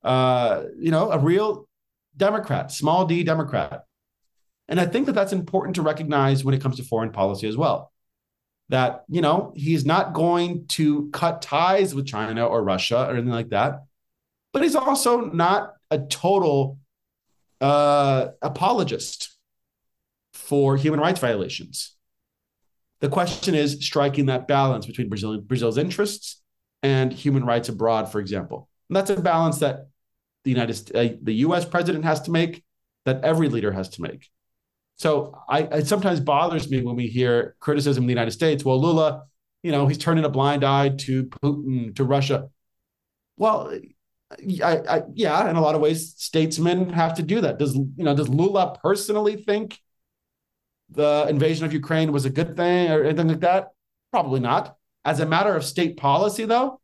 Uh, you know, a real Democrat, small D Democrat. And I think that that's important to recognize when it comes to foreign policy as well. That, you know, he's not going to cut ties with China or Russia or anything like that. But he's also not a total uh, apologist for human rights violations. The question is striking that balance between Brazil, Brazil's interests and human rights abroad, for example. And that's a balance that the United uh, the U.S. president has to make, that every leader has to make. So I, it sometimes bothers me when we hear criticism of the United States. Well, Lula, you know, he's turning a blind eye to Putin, to Russia. Well, I, I, yeah, in a lot of ways, statesmen have to do that. Does you know? Does Lula personally think the invasion of Ukraine was a good thing or anything like that? Probably not. As a matter of state policy, though,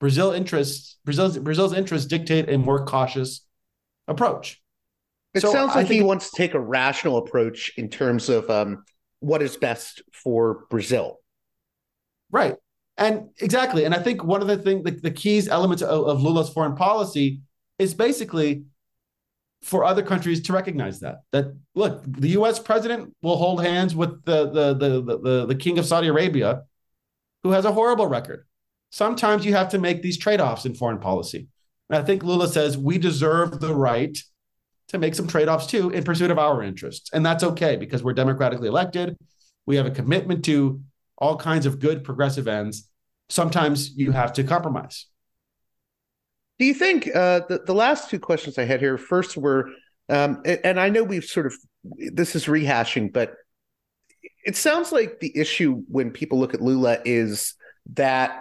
Brazil interests Brazil's Brazil's interests dictate a more cautious approach. It so sounds like he wants to take a rational approach in terms of um, what is best for Brazil. Right. And exactly. And I think one of the things, the, the keys elements of, of Lula's foreign policy is basically for other countries to recognize that. That look, the U.S. president will hold hands with the the the the, the, the king of Saudi Arabia, who has a horrible record. Sometimes you have to make these trade-offs in foreign policy. And I think Lula says we deserve the right to make some trade offs too in pursuit of our interests. And that's okay because we're democratically elected. We have a commitment to all kinds of good progressive ends. Sometimes you have to compromise. Do you think uh, the, the last two questions I had here first were, um, and I know we've sort of, this is rehashing, but it sounds like the issue when people look at Lula is that,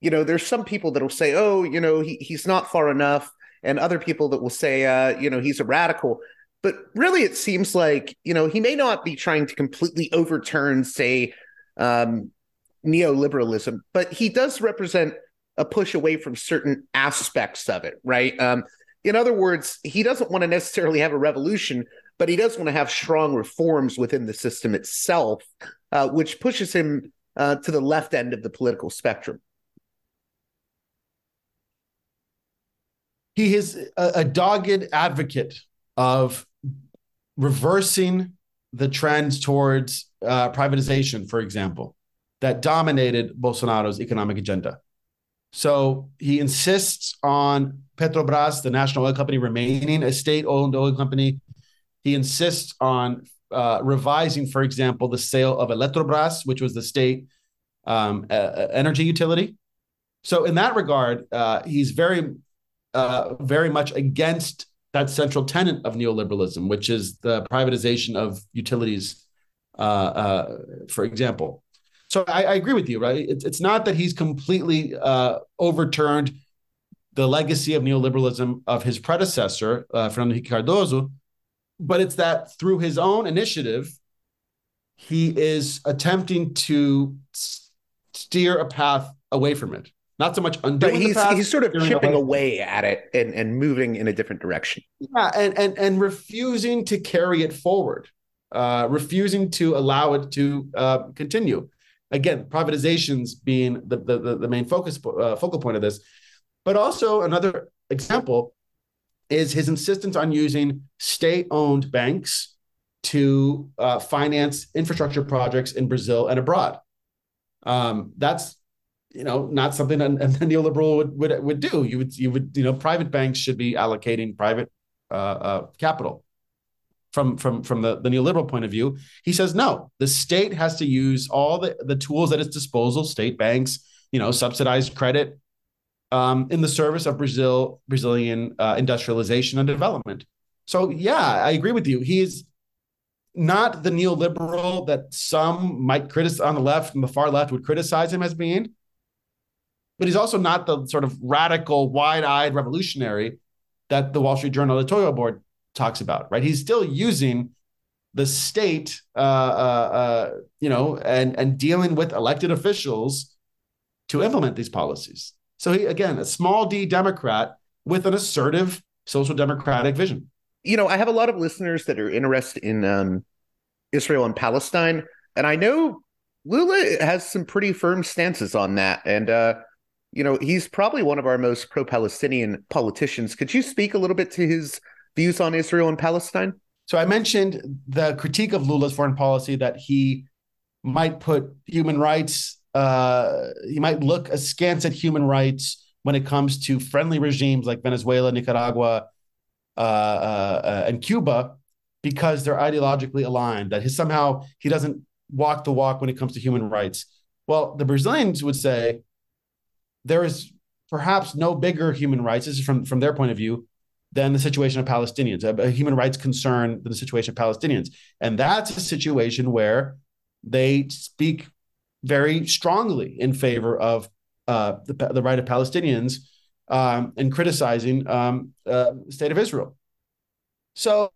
you know, there's some people that will say, oh, you know, he, he's not far enough and other people that will say, uh, you know, he's a radical. But really, it seems like, you know, he may not be trying to completely overturn, say, um, neoliberalism, but he does represent a push away from certain aspects of it, right? Um, in other words, he doesn't want to necessarily have a revolution, but he does want to have strong reforms within the system itself, uh, which pushes him uh, to the left end of the political spectrum. he is a, a dogged advocate of reversing the trends towards uh, privatization, for example, that dominated Bolsonaro's economic agenda. So he insists on Petrobras, the national oil company, remaining a state owned oil company. He insists on uh, revising, for example, the sale of Eletrobras, which was the state um, uh, energy utility. So, in that regard, uh, he's very uh, very much against that central tenet of neoliberalism, which is the privatization of utilities, uh, uh, for example. So I, I, agree with you, right? It's, it's not that he's completely uh, overturned the legacy of neoliberalism of his predecessor, uh, Fernando Henrique Cardoso, but it's that through his own initiative, he is attempting to steer a path away from it. Not so much undoing he's, past, he's sort of chipping away at it and, and moving in a different direction. Yeah, and and and refusing to carry it forward, uh, refusing to allow it to uh, continue. Again, privatizations being the the, the main focus uh, focal point of this, but also another example is his insistence on using state-owned banks to uh, finance infrastructure projects in Brazil and abroad. Um, that's you know, not something a, [LAUGHS] a neoliberal would, would would do. You would you would you know, private banks should be allocating private uh, uh, capital from from from the, the neoliberal point of view. He says no, the state has to use all the the tools at its disposal, state banks, you know, subsidized credit, um, in the service of Brazil Brazilian uh, industrialization and development. So yeah, I agree with you. He's not the neoliberal that some might criticize on the left and the far left would criticize him as being, but he's also not the sort of radical, wide-eyed revolutionary that the Wall Street Journal editorial board talks about. Right? He's still using the state, uh, uh, uh, you know, and and dealing with elected officials to implement these policies. So he again, a small D Democrat with an assertive social democratic vision. You know, I have a lot of listeners that are interested in um, Israel and Palestine, and I know Lula has some pretty firm stances on that. And uh, you know, he's probably one of our most pro-Palestinian politicians. Could you speak a little bit to his views on Israel and Palestine? So I mentioned the critique of Lula's foreign policy that he might put human rights uh, he might look askance at human rights when it comes to friendly regimes like Venezuela, Nicaragua, uh, uh, and Cuba because they're ideologically aligned. That his, somehow he doesn't walk the walk when it comes to human rights. Well, the Brazilians would say there is perhaps no bigger human rights. This is from from their point of view than the situation of Palestinians, a, human rights concern than the situation of Palestinians, and that's a situation where they speak very strongly in favor of uh, the, the right of Palestinians um, and criticizing um, uh, state of Israel. So,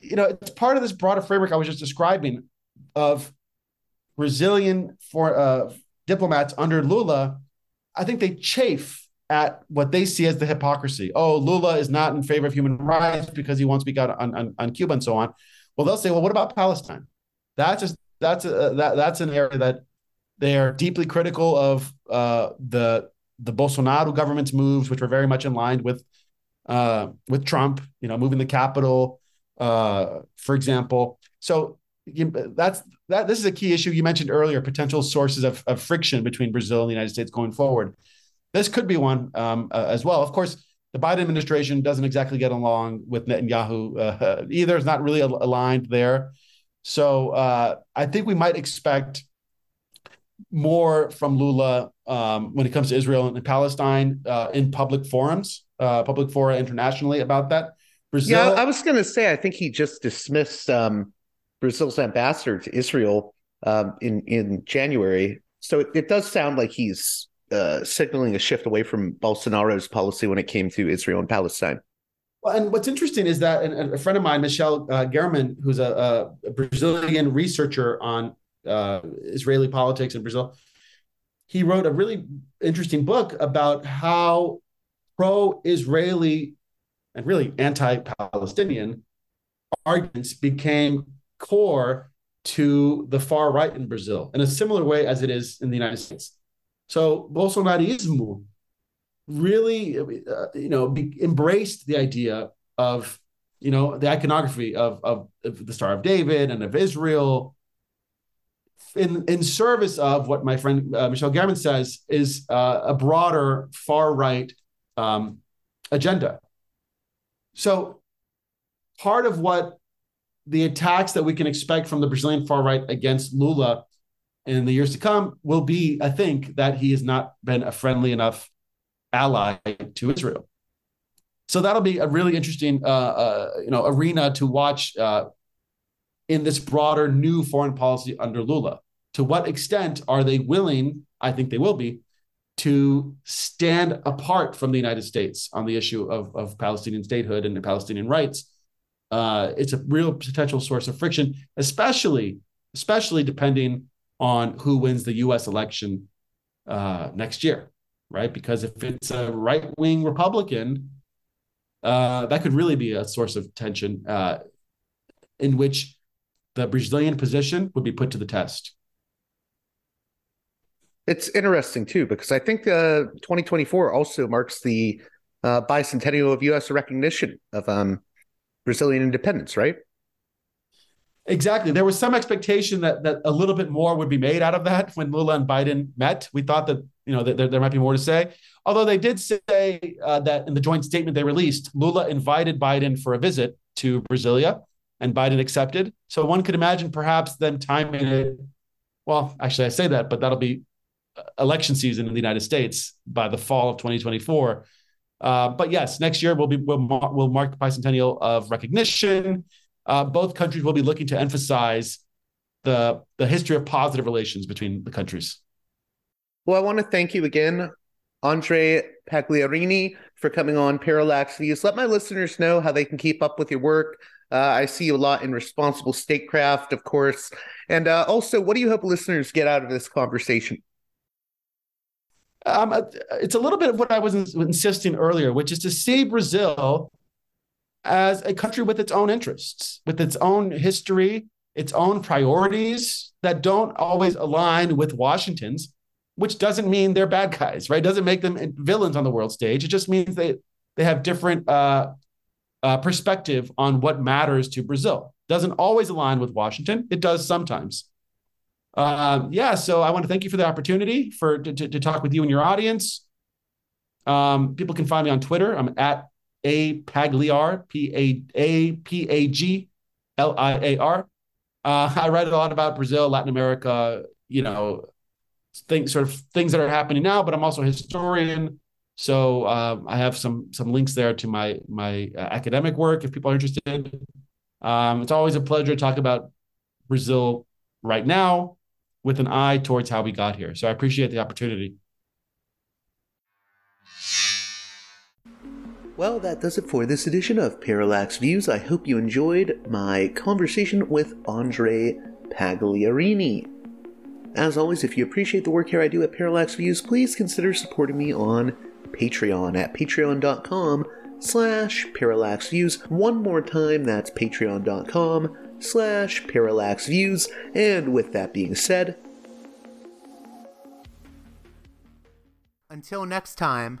you know, it's part of this broader framework I was just describing of Brazilian for uh, diplomats under Lula. I think they chafe at what they see as the hypocrisy. Oh, Lula is not in favor of human rights because he wants to be out on, on, on Cuba and so on. Well, they'll say, well, what about Palestine? That's just that's a, that that's an area that they are deeply critical of uh, the the Bolsonaro government's moves, which were very much in line with uh, with Trump. You know, moving the capital, uh, for example. So you, that's that. This is a key issue you mentioned earlier: potential sources of, of friction between Brazil and the United States going forward. This could be one um, uh, as well. Of course, the Biden administration doesn't exactly get along with Netanyahu uh, [LAUGHS] either. It's not really aligned there. So uh, I think we might expect more from Lula um, when it comes to Israel and Palestine uh, in public forums, uh, public fora internationally about that. Brazil, yeah, I was going to say, I think he just dismissed um, Brazil's ambassador to Israel um, in in January. So it, it does sound like he's uh, signaling a shift away from Bolsonaro's policy when it came to Israel and Palestine. Well, and what's interesting is that a friend of mine, Michelle uh, German, who's a, a Brazilian researcher on uh, Israeli politics in Brazil. He wrote a really interesting book about how pro-Israeli and really anti-Palestinian arguments became core to the far right in Brazil in a similar way as it is in the United States. So Bolsonarismo really, uh, you know, be, embraced the idea of, you know, the iconography of, of, of the Star of David and of Israel in in service of what my friend uh, Michel Gherman says is uh, a broader far right um, agenda. So, part of what the attacks that we can expect from the Brazilian far right against Lula in the years to come will be, I think, that he has not been a friendly enough ally to Israel. So that'll be a really interesting, uh, uh you know, arena to watch uh, in this broader new foreign policy under Lula to what extent are they willing, I think they will be, to stand apart from the United States on the issue of, of Palestinian statehood and Palestinian rights? Uh, it's a real potential source of friction, especially, especially depending on who wins the U.S. election uh, next year, right? Because if it's a right-wing Republican, uh, that could really be a source of tension uh, in which the Brazilian position would be put to the test. It's interesting too because I think uh, 2024 also marks the uh, bicentennial of U.S. recognition of um, Brazilian independence, right? Exactly. There was some expectation that that a little bit more would be made out of that when Lula and Biden met. We thought that you know, there, there might be more to say. Although they did say uh, that in the joint statement they released, Lula invited Biden for a visit to Brasilia, and Biden accepted. So one could imagine perhaps them timing it. Well, actually, I say that, but that'll be uh, election season in the United States by the fall of 2024. Uh, but yes, next year will be will, will mark the bicentennial of recognition. Uh, both countries will be looking to emphasize the the history of positive relations between the countries. Well, I want to thank you again, Andre Pagliarini, for coming on Parallax Views. Let my listeners know how they can keep up with your work. Uh, I see you a lot in responsible statecraft, of course. And uh, also, what do you hope listeners get out of this conversation? Um, it's a little bit of what I was insisting earlier, which is to see Brazil as a country with its own interests, with its own history, its own priorities that don't always align with Washington's, which doesn't mean they're bad guys, right? Doesn't make them villains on the world stage. It just means they they have different uh, uh, perspective on what matters to Brazil. Doesn't always align with Washington. It does sometimes. Uh, yeah, so I want to thank you for the opportunity for to, to, to talk with you and your audience. Um, people can find me on Twitter. I'm at a Pagliar, P A A P A G L I A R. Uh, I write a lot about Brazil, Latin America, you know, things sort of things that are happening now. But I'm also a historian, so uh, I have some some links there to my my uh, academic work if people are interested. Um, it's always a pleasure to talk about Brazil right now with an eye towards how we got here. So I appreciate the opportunity. Well, that does it for this edition of Parallax Views. I hope you enjoyed my conversation with Andre Pagliarini. As always, if you appreciate the work here I do at Parallax Views, please consider supporting me on Patreon at patreon.com slash parallaxviews. One more time, that's patreon.com slash parallaxviews. And with that being said, until next time,